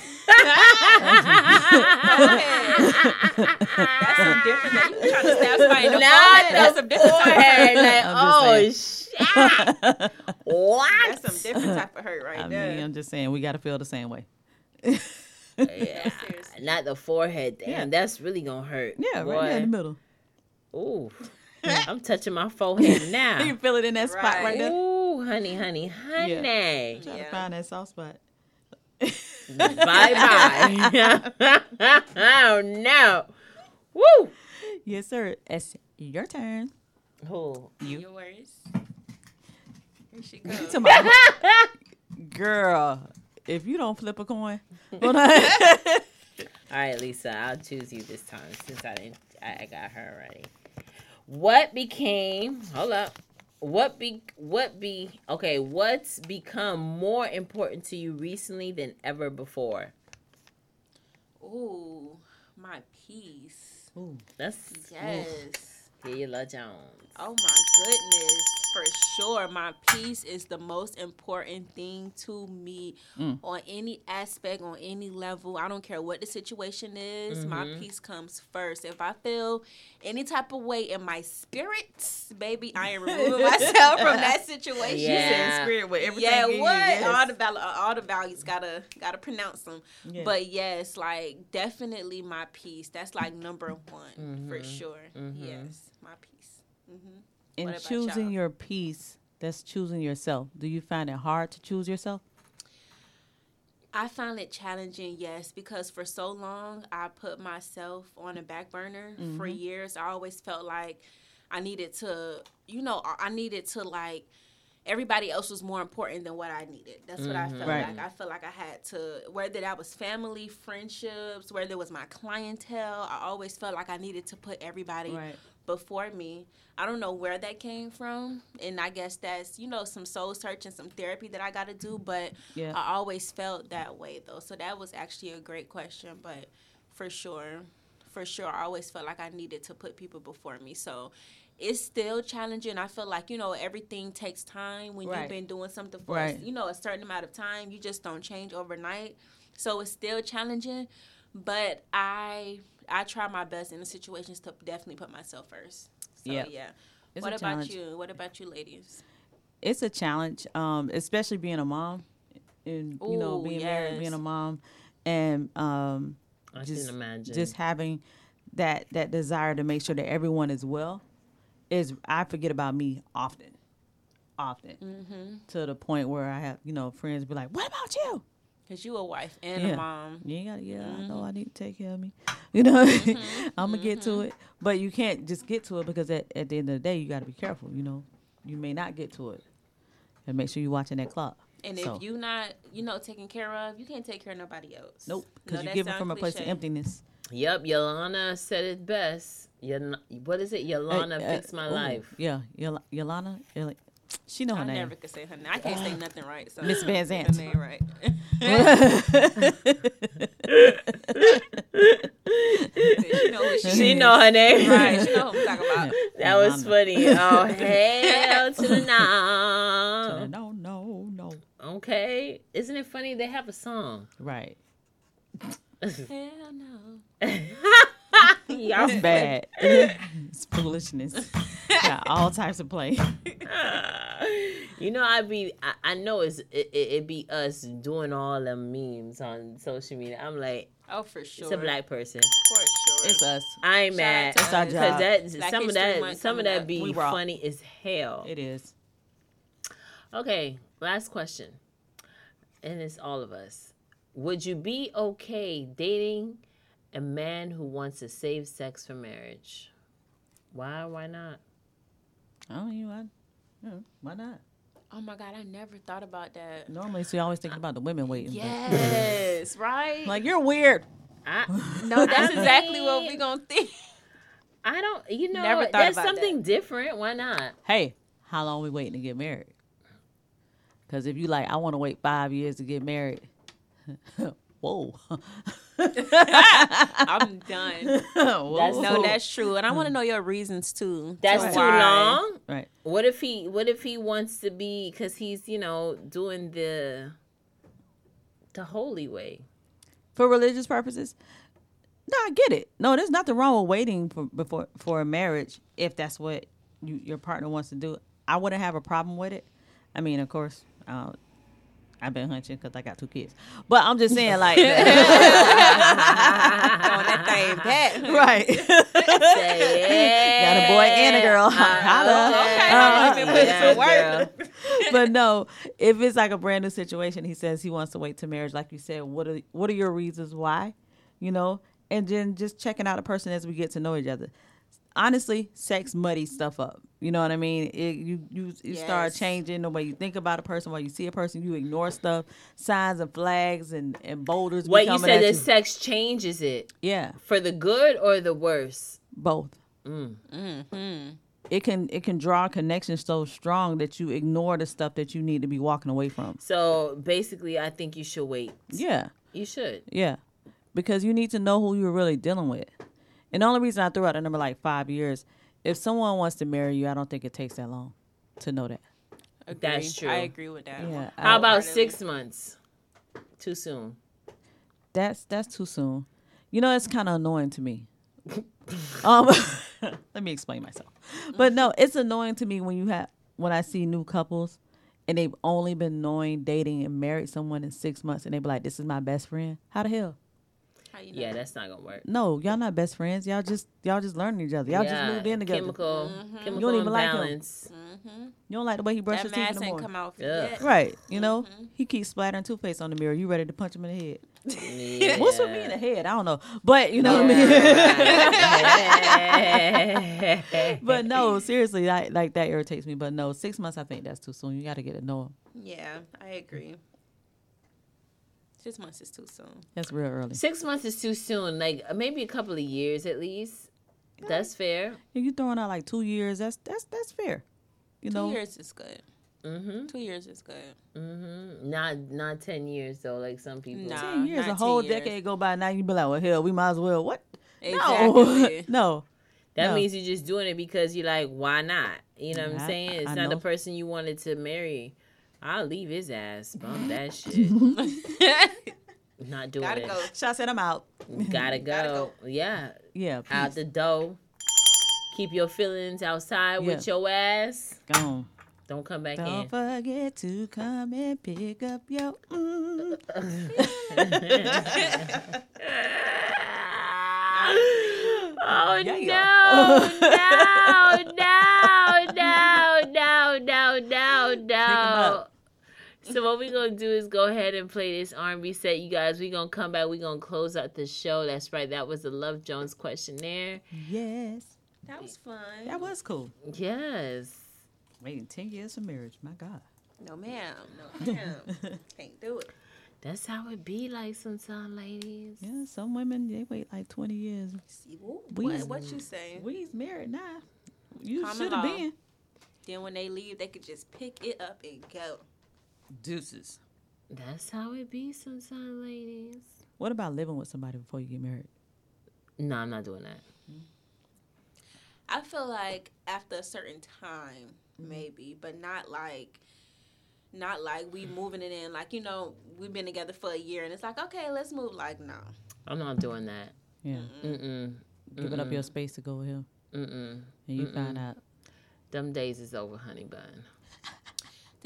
some different. You trying to stab somebody in the Not forehead. That's some different. Forehead. Like, oh shit! what? That's some different type of hurt right <laughs> I there. mean, I'm just saying we got to feel the same way. Yeah, <laughs> seriously. not the forehead. Damn, Yeah. that's really gonna hurt. Yeah, right in the middle. Ooh, <laughs> I'm touching my forehead <laughs> You now. can feel it in that spot right, Right. there. Ooh, honey, honey, honey. Trying to Yeah. find that soft spot. bye bye. oh no. Woo. Yes, sir. It's your turn. Who? You. Yours. Here she goes. To my girl, if you don't flip a coin, hold <laughs> on. All right, Lisa, I'll choose you this time since I didn't. I, I got her already. What became? Hold up. What be? What be? Okay, what's become more important to you recently than ever before? Ooh, my peace. Ooh, that's Yes. Kayla Jones. Oh my goodness. For sure. My peace is the most important thing to me Mm. on any aspect, on any level. I don't care what the situation is. My Mm-hmm. peace comes first. If I feel any type of way in my spirits, baby, I am removing <laughs> myself from that situation. Yeah. spirit with everything. Yeah, in you, what? yes. All the val- all the values gotta gotta pronounce them. Yeah. But yes, like definitely my peace. That's like number one for sure. Yes, my peace. Hmm in choosing y'all? your peace, that's choosing yourself. Do you find it hard to choose yourself? I find it challenging, yes, because for so long I put myself on a back burner for years. I always felt like I needed to, you know, I needed to like everybody else was more important than what I needed. That's what I felt Right. like. I felt like I had to, whether that was family, friendships, whether it was my clientele, I always felt like I needed to put everybody Right. Before me. I don't know where that came from, and I guess that's you know some soul searching, some therapy that I got to do. But Yeah. I always felt that way though, so that was actually a great question. But for sure, for sure, I always felt like I needed to put people before me. So it's still challenging. I feel like you know everything takes time when Right. you've been doing something for Right. you know a certain amount of time. You just don't change overnight, so it's still challenging. But I I try my best in the situations to definitely put myself first. So Yeah. yeah. It's what about challenge. you? What about you, ladies? It's a challenge, um, especially being a mom, and you know, Ooh, being married, being a mom, and um, I just can imagine. just having that that desire to make sure that everyone is well is I forget about me often, often Mm-hmm. to the point where I have you know friends be like, "What about you?" Cause you a wife and Yeah. a mom. You ain't got yeah, I Mm-hmm. know I need to take care of me. <laughs> You know, I'm gonna get to it, but you can't just get to it because at, at the end of the day, you got to be careful. You know, you may not get to it, and make sure you're watching that clock. And So- if you're not, you know, taken care of, you can't take care of nobody else. Nope, because No, you're giving from a place of emptiness. Yep, Yolana said it best. Yol- what is it? Yolana Hey, uh, fix my ooh, life. Yeah, Yol- Yolana, Yol- she know her I name. never could say her name. I can't say nothing right. So Miss Van say her name right. she know she, She know her name. Right. She know who I'm talking about. That was Yolanda. funny. <laughs> Oh hell to the no. no, no, no. Okay, isn't it funny they have a song? Right. <laughs> Hell no. <laughs> <laughs> Y'all It's bad. it's foolishness. Got all types of play. <laughs> You know, I be, I, I know it's it, it, it be us doing all them memes on social media. I'm like, Oh, for sure. it's a black person. For sure. It's us. I ain't Shout mad to It's our job. because that Black some of that Month some of that up. be funny as hell. It is. Okay, last question, and it's all of us. Would you be okay dating a man who wants to save sex for marriage? Why? Why not? I don't even. I, yeah, why not? Oh my God, I never thought about that. Normally, so you always thinking about the women waiting. but- Yes, <laughs> right? Like you're weird. I <laughs> no, that's exactly what mean- we gonna think. I don't. You know, Never thought that's about something different. Why not? Hey, how long we waiting to get married? Because if you like, I want to wait five years to get married. <laughs> Whoa. <laughs> I'm done. <laughs> That's- No, that's true, and I want to know your reasons too. That's to too long. right. What if he? What if he wants to be? Because he's, you know, doing the the holy way. for religious purposes. No, I get it. No, there's nothing wrong with waiting for before for a marriage if that's what you, your partner wants to do. I wouldn't have a problem with it. I mean, of course, uh, I've been hunching because I got two kids, but I'm just saying, like, <laughs> <laughs> Throwing that thing back. right? Say, got a boy and a girl. <laughs> yeah. Okay, Uh, I've been putting yeah, some work. girl. but no, if it's like a brand new situation, he says he wants to wait to marriage. Like you said, what are what are your reasons why? You know, and then just checking out a person as we get to know each other. Honestly, sex muddies stuff up. You know what I mean? It, you you you start changing the way you think about a person, while you see a person, you ignore stuff, signs and flags and and boulders. be What you said at that sex changes it Yeah, for the good or the worse. both. Mm-hmm. It can it can draw connections so strong that you ignore the stuff that you need to be walking away from. So basically, I think you should wait. Yeah. You should. Yeah, because you need to know who you're really dealing with. And the only reason I threw out a number like five years if someone wants to marry you, I don't think it takes that long to know that. That's true. I agree with that. Yeah, How I- about six months? Too soon. that's that's too soon. You know, it's kind of annoying to me. <laughs> um, <laughs> let me explain myself. But no, it's annoying to me when you have when I see new couples and they've only been knowing, dating, and married someone in six months, and they be like, "This is my best friend." How the hell? How you know? Yeah, that's not gonna work. No, y'all not best friends. Y'all just y'all just learning each other. Y'all yeah, just moved in together. Chemical, Mm-hmm. chemical You don't even like him. imbalance. You don't like the way he brushes his teeth mask in the morning. come off Ugh. yet. Right, you know, Mm-hmm. he keeps splattering toothpaste on the mirror. You ready to punch him in the head? Yeah. <laughs> What's with me in the head? I don't know, but you know what I mean. <laughs> but no, seriously, like like that irritates me. But no, six months, I think that's too soon. You got to get to know him. Yeah, I agree. Six months is too soon. That's real early. Six months is too soon. Like uh, maybe a couple of years at least. That's fair. If you throwing out like two years, that's that's that's fair. You know, Two years is good. Mm-hmm. Two years is good. Mm-hmm. Not not ten years though, like some people. Nah. ten years, a whole years. decade go by. Now you be like, well, hell, we might as well. What? Exactly. No, <laughs> no. That No. means you're just doing it because you're like, why not? You know what I'm I- saying? It's I not the person you wanted to marry. I'll leave his ass. Bump <laughs> that shit. <laughs> not doing it. Gotta it. go. Shot said I'm out. Gotta <laughs> go. Gotta Yeah. Yeah, Out the door. Keep your feelings outside with your ass. Gone. Don't come back in. Don't forget to come and pick up your. Mm. Oh Yeah, no, no, no, no, no, no, no, no. up. So what we're gonna do is go ahead and play this R&B set, you guys. We're gonna come back. We're gonna close out the show. That's right. That was the Love Jones questionnaire. Yes, That was fun. that was cool. Yes. Waiting ten years for marriage. My God. No, ma'am. No, ma'am. <laughs> Can't do it. That's how it be like sometimes, ladies. Yeah, some women they wait like twenty years. See, woo, We- what, what you saying? We's married now. You should have been. Then when they leave, they could just pick it up and go. Deuces. That's how it be sometimes, ladies. What about living with somebody before you get married? No, I'm not doing that. Hmm. I feel like after a certain time, mm-hmm. maybe, but not like, not like we moving it in. Like you know, we've been together for a year, and it's like, okay, let's move. Like no, I'm not doing that. Yeah, Mm-mm. giving up your space to go with him, Mm-mm. and you find out. Them days is over, honey bun.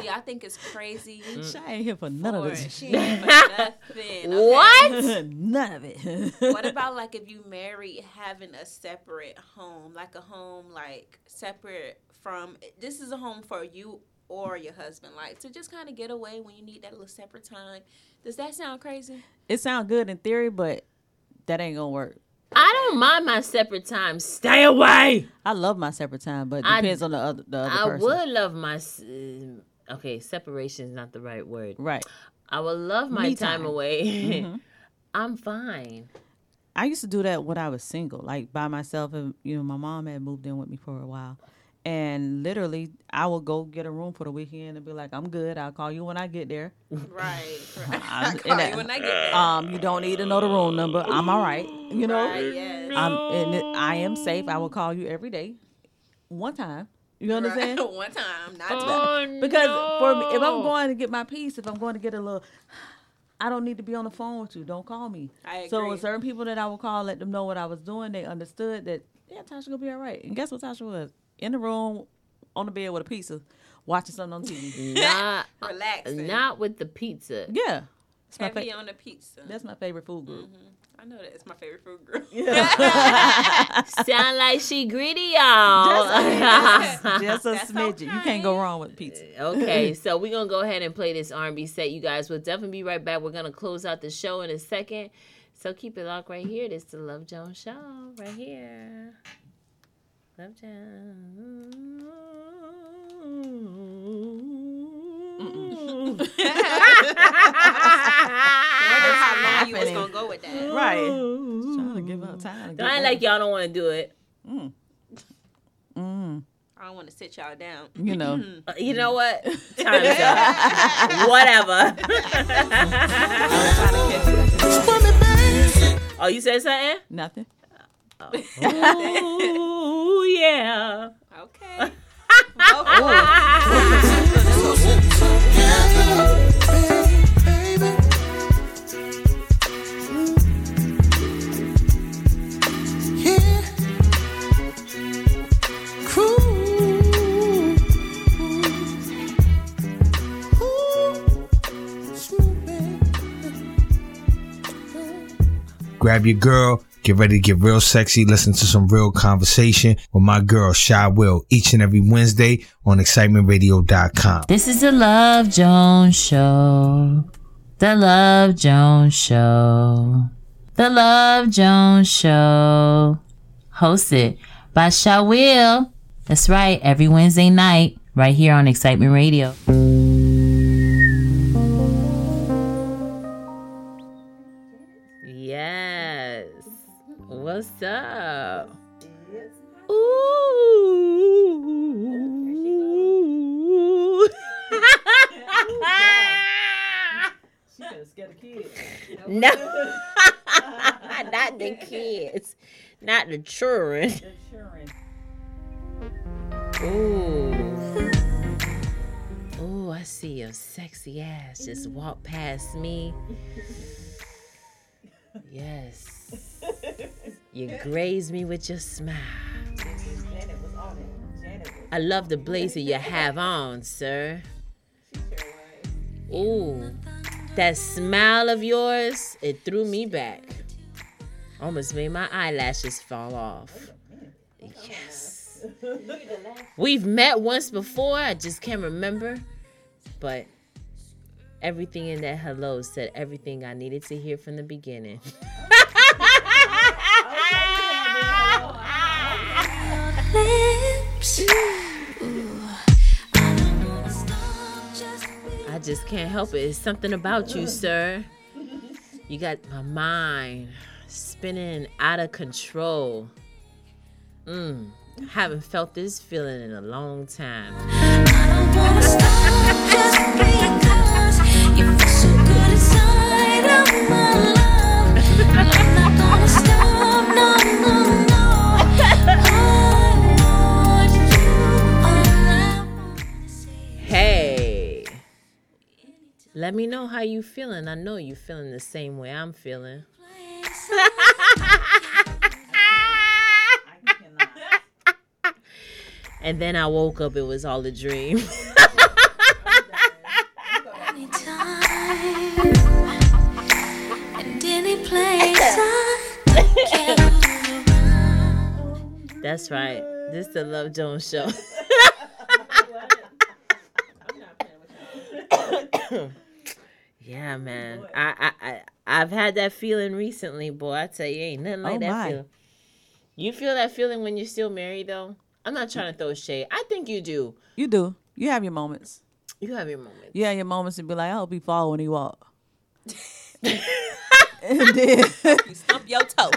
See, I think it's crazy. She ain't mm. here for none of this. she ain't for nothing. okay? What? <laughs> none of it. what <laughs> about like if you married having a separate home, like a home like separate from this is a home for you or your husband, like to just kind of get away when you need that little separate time. Does that sound crazy? it sounds good in theory, but that ain't gonna work. I don't mind my separate time. Stay away. I love my separate time, but it I- depends on the other the other I person. would love my. S- Okay, separation is not the right word. Right. I would love my Me time, time. away. Mhm. <laughs> I'm fine. I used to do that when I was single, like by myself. And you know, my mom had moved in with me for a while, and literally, I would go get a room for the weekend and be like, "I'm good. I'll call you when I get there." <laughs> Right. right. <laughs> I'm- I and call that- you when I get there. Um, you don't need to know the room number. I'm all right. You know, Right, yes. I'm and it, I am safe. I will call you every day, one time. You understand? Right. <laughs> One time, not two. Oh, Because for me, if I'm going to get my peace, if I'm going to get a little, <sighs> I don't need to be on the phone with you. Don't call me. I So agree. with certain people that I would call, let them know what I was doing. They understood that yeah, Tasha gonna be all right. And guess what Tasha was in the room on the bed with a pizza, watching something on TV. <laughs> Not, <laughs> Relaxing. not with the pizza. yeah, it's my fa- on the pizza. that's my favorite food group. Mm-hmm. I know that. It's my favorite food group. <laughs> Sound like she greedy, y'all. <laughs> Just a That's smidgen. You can't go wrong with pizza. <laughs> okay, so we're gonna go ahead and play this R&B set, you guys. We'll definitely be right back. We're gonna close out the show in a second. So keep it locked right here. This is the Love Jones Show right here. Love Jones. Ooh. how long you was gonna go with that. Right. Just trying to give up time. I ain't like y'all don't want to do it. Mm. Mm. I don't want to sit y'all down. You know. Mm-hmm. <clears throat> you know what? <laughs> Time's <laughs> <laughs> up. Whatever. oh, you said something? Nothing. Oh, yeah. Okay. Grab your girl, get ready to get real sexy, listen to some real conversation with my girl, Shy Will, each and every Wednesday on excitementradio.com. This is the Love Jones Show. The Love Jones Show. The Love Jones Show. Hosted by Shawil. That's right, every Wednesday night, right here on Excitement Radio. Ooh. <laughs> No, <laughs> not the kids, not the children. Ooh, ooh, I see your sexy ass just walk past me. <laughs> Yes, you graze me with your smile. I love the blazer you have on, sir. Ooh, that smile of yours, it threw me back. Almost made my eyelashes fall off. Yes. We've met once before, I just can't remember. But everything in that hello said everything I needed to hear from the beginning. <laughs> I just can't help it. It's something about you, sir. You got my mind spinning out of control. Mm, haven't felt this feeling in a long time. Hey, let me know how you feeling. I know you feeling the same way I'm feeling. <laughs> And then I woke up, it was all a dream. <laughs> That's right. This is the Love Jones show. <laughs> <coughs> yeah, man. I, I I I've had that feeling recently, boy. I tell you, ain't nothing oh, like Oh, that my. feeling. You feel that feeling when you're still married, though. I'm not trying to throw shade. I think you do. You do. You have your moments. You have your moments. You have your moments and be like, I hope he fall when he walk. <laughs> <laughs> and then you Stump your toe.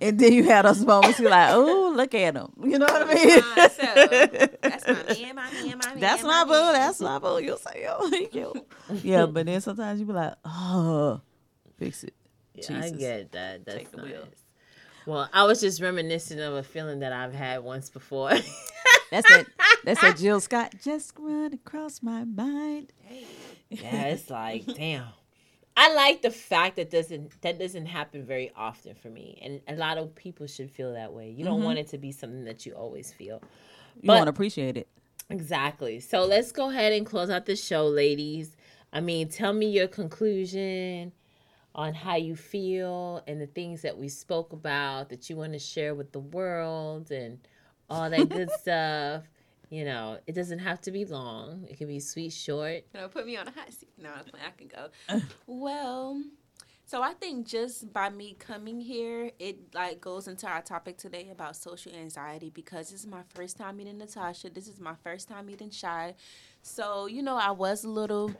And then you have those moments you're like, oh, look at him. You know what I mean? Uh, so, that's my <laughs> man, my man, my man. That's my my boo. man. That's my boo. You'll say, oh, <laughs> he cute. yeah, but then sometimes you be like, oh, fix it. Yeah, I get that. That's Take the nice. wheel. Well, I was just reminiscing of a feeling that I've had once before. <laughs> That's that. That's that Jill Scott. Just run across my mind. yeah, it's like, damn. I like the fact that doesn't that doesn't happen very often for me, and a lot of people should feel that way. You don't want mm-hmm. it to be something that you always feel. You But- want to appreciate it. Exactly. So let's go ahead and close out the show, ladies. I mean, tell me your conclusion on how you feel and the things that we spoke about that you want to share with the world and all that good <laughs> stuff. You know, it doesn't have to be long. It can be sweet, short. You know, put me on a hot seat. No, I can go. <laughs> well, so I think just by me coming here, it like goes into our topic today about social anxiety because this is my first time meeting Natasha. This is my first time meeting Shy. So, you know, I was a little,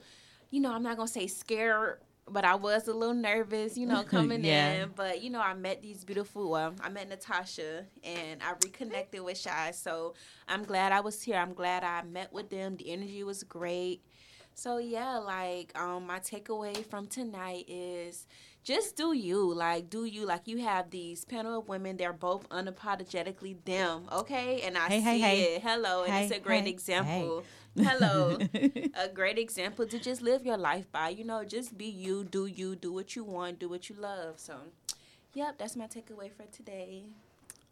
you know, I'm not gonna say scared, but I was a little nervous, you know, <laughs> coming Yeah. in. But you know, I met these beautiful. Well, I met Natasha and I reconnected with Shy. So I'm glad I was here. I'm glad I met with them. The energy was great. So yeah, like um my takeaway from tonight is just do you. Like do you like you have these panel of women, they're both unapologetically them, okay? And I Hey, see hey, hey. it. Hello, and it's a great hey, example. Hello. <laughs> a great example to just live your life by. You know, just be you, do you, do what you want, do what you love. So Yep, that's my takeaway for today.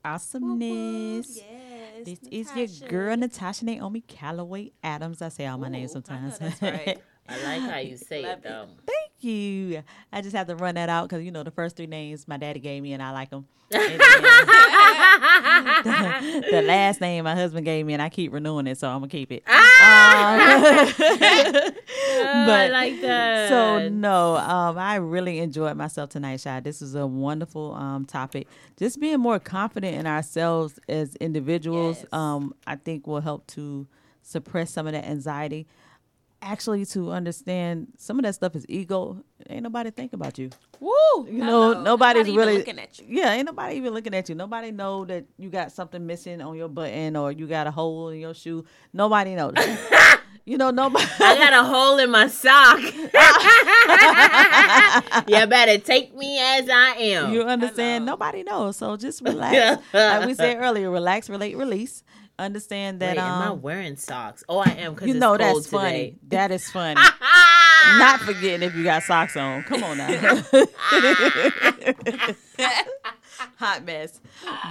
Awesomeness. Yes. This is your girl Natasha Naomi Calloway Adams. I say all my Ooh, names sometimes. that's right. <laughs> I like how you <laughs> say it, though. Thank you. I just have to run that out because you know the first three names my daddy gave me and I like them. the, <laughs> <laughs> the last name my husband gave me and I keep renewing it, so I'm gonna keep it. Um, Oh, I like that. so no, um, I really enjoyed myself tonight, Shy. This is a wonderful um, topic. Just being more confident in ourselves as individuals, Yes. um, I think will help to suppress some of that anxiety. Actually, to understand some of that stuff is ego. Ain't nobody think about you. Woo! You know, Hello. nobody's even really looking at you. Yeah, ain't nobody even looking at you. Nobody know that you got something missing on your button or you got a hole in your shoe. Nobody knows. <laughs> you know, nobody. I got a hole in my sock. <laughs> you better take me as I am. You understand? Nobody knows. So just relax. <laughs> like we said earlier, relax, relate, release. Understand that Wait, am I um wearing socks? Oh, I am because you it's know cold that's funny. today. That is funny. <laughs> Not forgetting if you got socks on. Come on now. <laughs> Hot mess.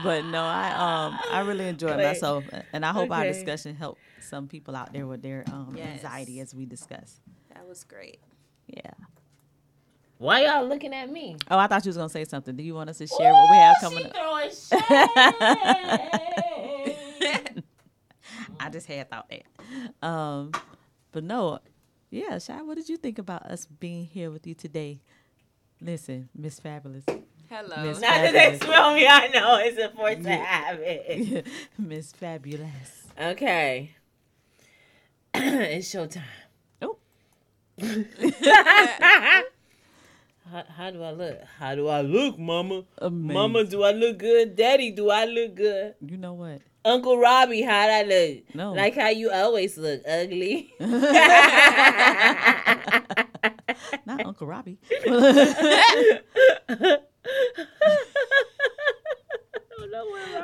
But no, I um I really enjoyed Wait. myself and I hope our discussion helped some people out there with their um Yes. anxiety as we discuss. That was great. Yeah. Why y'all looking at me? Oh, I thought you was gonna say something. Do you want us to share what we have coming She up? throwing shade. <laughs> I just had thought that. Um, but no, yeah, Shy, what did you think about us being here with you today? Listen, Miss Fabulous, Hello. Miss Now that they smell me, I know it's a force to have it. <laughs> Miss Fabulous. Okay. <clears throat> it's showtime. Oh, <laughs> How, how do I look? How do I look, Mama? Amazing. Mama, do I look good? Daddy, do I look good? you know what? Uncle Robbie, how'd I look? No. Like how you always look, ugly. <laughs> Not Uncle Robbie.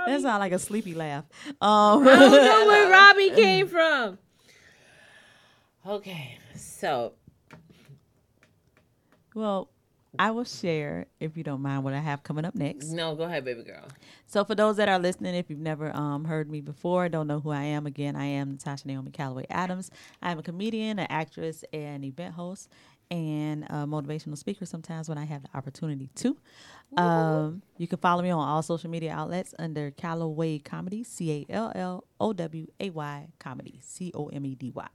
that sounds like a sleepy laugh. Um, I don't know where Robbie <laughs> came from. Okay, so well, I will share if you don't mind what I have coming up next. no, go ahead, baby girl. So for those that are listening, if you've never um, heard me before, don't know who I am, again, I am Natasha Naomi Calloway Adams. I am a comedian, an actress, and event host, and a motivational speaker sometimes when I have the opportunity to. Um, you can follow me on all social media outlets under Calloway Comedy, C A L L O W A Y Comedy, C O M E D Y.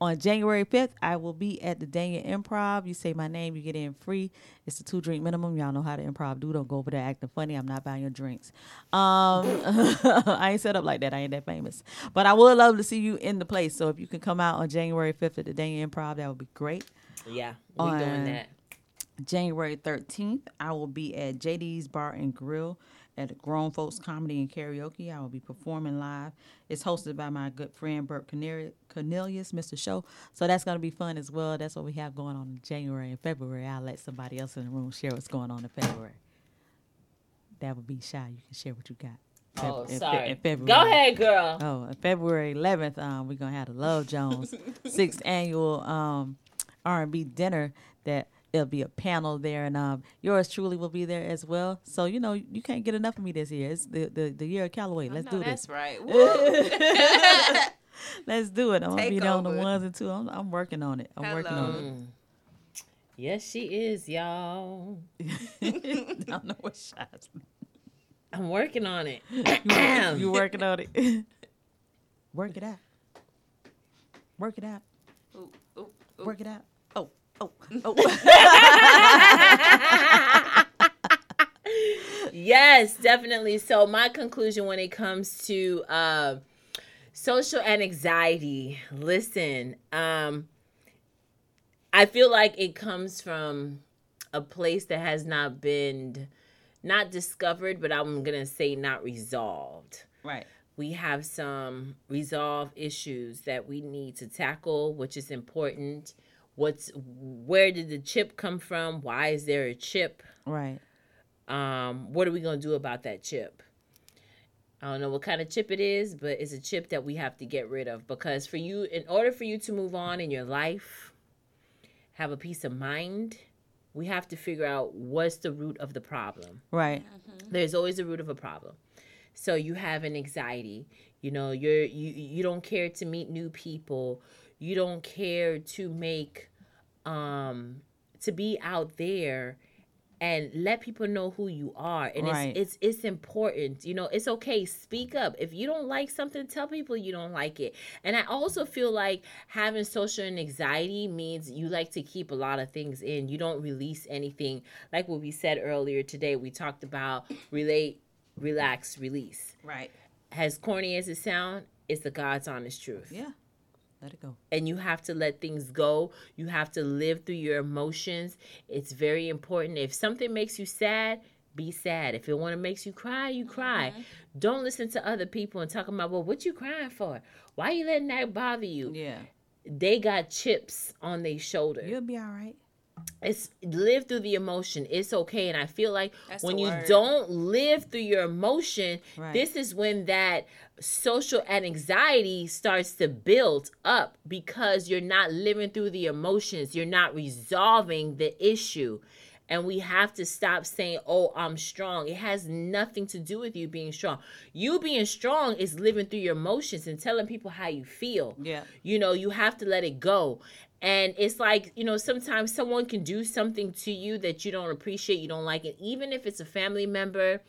On January 5th, I will be at the Daniel Improv. You say my name, you get in free. It's a two drink minimum. Y'all know how to improv do. Don't go over there acting funny. I'm not buying your drinks. Um, <laughs> I ain't set up like that. I ain't that famous. But I would love to see you in the place. So if you can come out on January 5th at the Daniel Improv, that would be great. Yeah, we doing that. January 13th, I will be at JD's Bar and Grill at Grown Folks Comedy and Karaoke. I will be performing live. It's hosted by my good friend Bert Corneli- Cornelius, Mr. Show. So that's going to be fun as well. That's what we have going on in January and February. I'll let somebody else in the room share what's going on in February. That would be shy. You can share what you got. Oh, in Fe- sorry. in February. Go ahead, girl. Oh, on February 11th, um, we're gonna have the Love Jones <laughs> sixth annual um, R&B dinner. That there'll be a panel there, and um, yours truly will be there as well. So you know you can't get enough of me this year. It's the the, the year of Calloway. Let's No, do that's this. right. <laughs> <laughs> Woo. <laughs> Let's do it. I'm gonna be on the ones and two. I'm, I'm working on it. I'm working on Hello. Yes, she is, y'all. I don't know what shots. I'm working on it. <coughs> You <coughs> working on it? <coughs> Work it out. Work it out. Ooh, ooh, ooh. Work it out. Oh, oh, oh. <laughs> Yes, definitely. So my conclusion when it comes to uh, social and anxiety, listen, um, I feel like it comes from a place that has not been not discovered, but I'm gonna say not resolved. right. We have some resolve issues that we need to tackle, which is important. What's where did the chip come from? Why is there a chip? Right. um, what are we going to do about that chip? I don't know what kind of chip it is, but it's a chip that we have to get rid of because for you, in order for you to move on in your life, have a peace of mind, we have to figure out what's the root of the problem. Right. There's always a root of a problem. So you have an anxiety, you know, you're you you don't care to meet new people, you don't care to make um to be out there and let people know who you are. And Right. it's it's it's important you know it's okay speak up. If you don't like something tell people you don't like it. And i also feel like having social anxiety means you like to keep a lot of things in. You don't release anything. Like what we said earlier today we talked about relate relax release. Right. as corny as it sound it's the god's honest truth. Yeah. Let it go. and you have to let things go. You have to live through your emotions. It's very important. If something makes you sad, be sad. If it want to makes you cry, you cry. Mm-hmm. Don't listen to other people and talk about, well, what you crying for? Why you letting that bother you? Yeah. They got chips on their shoulder. You'll be all right. It's live through the emotion. It's okay. And I feel like That's when you word. don't live through your emotion, Right. this is when that social anxiety starts to build up because you're not living through the emotions. You're not resolving the issue. And we have to stop saying, oh, I'm strong. It has nothing to do with you being strong. You being strong is living through your emotions and telling people how you feel. Yeah. You know, you have to let it go. And it's like, you know, sometimes someone can do something to you that you don't appreciate, you don't like it, even if it's a family member,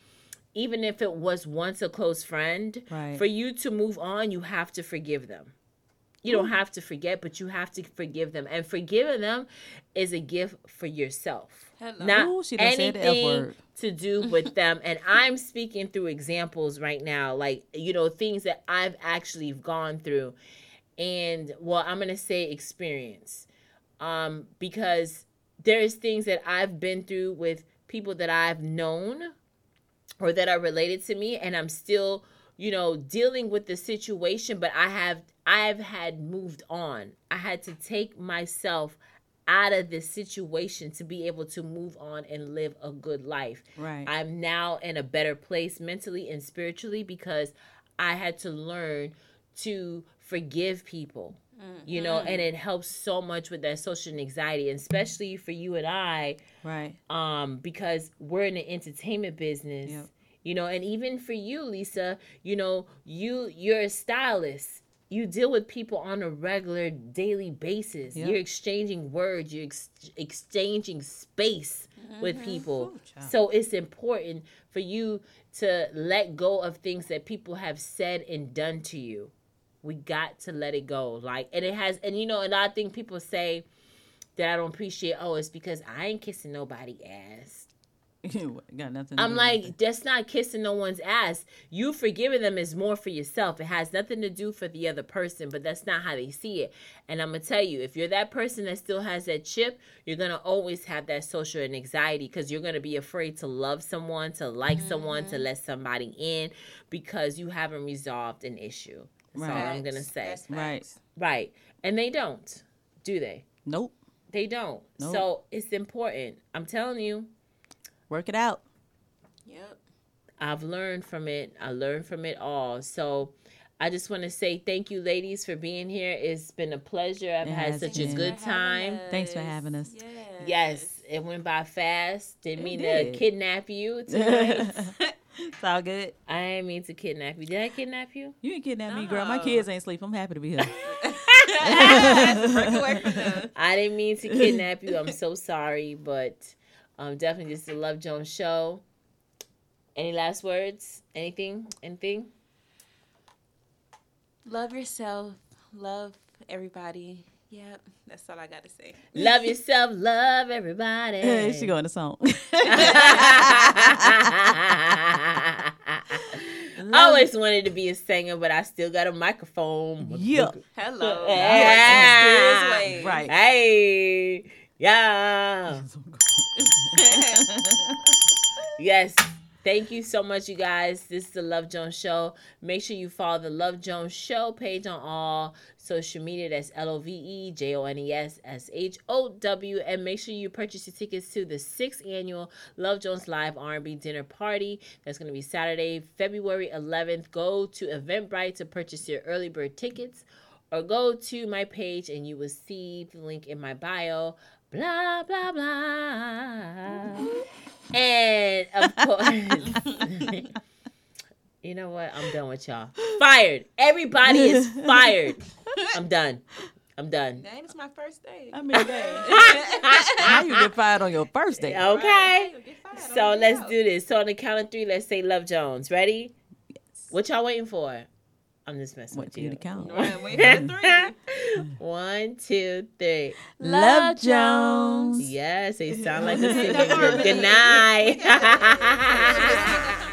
even if it was once a close friend. Right. For you to move on, you have to forgive them. You don't have to forget, but you have to forgive them. And forgiving them is a gift for yourself. Hello. Not Ooh, she done said the anything to do <laughs> with them. And I'm speaking through examples right now, like, you know, things that I've actually gone through. And well, I'm gonna say experience. Um, because there's things that I've been through with people that I've known or that are related to me, and I'm still, you know, dealing with the situation, but I have I've had moved on. I had to take myself out of this situation to be able to move on and live a good life. Right. I'm now in a better place mentally and spiritually because I had to learn to forgive people. You know, and it helps so much with that social anxiety, especially for you and I, Right. um, because we're in the entertainment business. Yep. You know, and even for you, Lisa, you know, you you're a stylist. You deal with people on a regular daily basis. Yep. You're exchanging words. You're ex- exchanging space with people. child. so it's important for you to let go of things that people have said and done to you. We got to let it go. Like, and it has, and you know, and I think people say that I don't appreciate. Oh, it's because I ain't kissing nobody ass. <laughs> Got nothing. to I'm do like, with that's not kissing no one's ass. You forgiving them is more for yourself. It has nothing to do for the other person, but that's not how they see it. And I'm gonna tell you, if you're that person that still has that chip, you're gonna always have that social anxiety because you're gonna be afraid to love someone, to like someone, Mm-hmm. to let somebody in because you haven't resolved an issue. That's all I'm gonna say. That's Right. Right. And they don't, do they? Nope. They don't. Nope. So it's important. I'm telling you, Work it out. Yep. I've learned from it. I learned from it all. So I just want to say thank you, ladies, for being here. It's been a pleasure. I've It had such been. a good For time. Thanks for having us. Yes. Yes, it went by fast. Didn't It mean did. to kidnap you <laughs> tonight. <laughs> it's all good. I didn't mean to kidnap you. Did I kidnap you? You ain't kidnap me, girl. My kids ain't sleep. I'm happy to be here. Break away from them. I didn't mean to kidnap you. I'm so sorry, but um, definitely just the Love Jones show. Any last words? Anything? Anything? Love yourself. Love everybody. Yep. That's all I got to say. Love yourself. Love everybody. <laughs> she going to song. I <laughs> always wanted to be a singer, but I still got a microphone. yeah. Hello. Yeah. Right. Hey, yeah. <laughs> Yes. Thank you so much, you guys. This is the Love Jones Show. Make sure you follow the Love Jones Show page on all social media. That's L O V E J O N E S S H O W. And make sure you purchase your tickets to the sixth annual Love Jones Live R&B Dinner Party. That's going to be Saturday, February 11th. Go to Eventbrite to purchase your early bird tickets or go to my page and you will see the link in my bio blah blah blah. <laughs> and of course, <laughs> you know what? I'm done with y'all. Fired. Everybody is <laughs> fired. I'm done. I'm done. Dang, it's my first day. I mean, how you get fired on your first day? Okay. So let's do this. So on the count of three, let's say Love Jones. Ready? Yes. What y'all waiting for? I'm just messing Wait with you. you to count. <laughs> One, two, three. Love Jones. Yes, they sound <laughs> like the city. Good night. <laughs>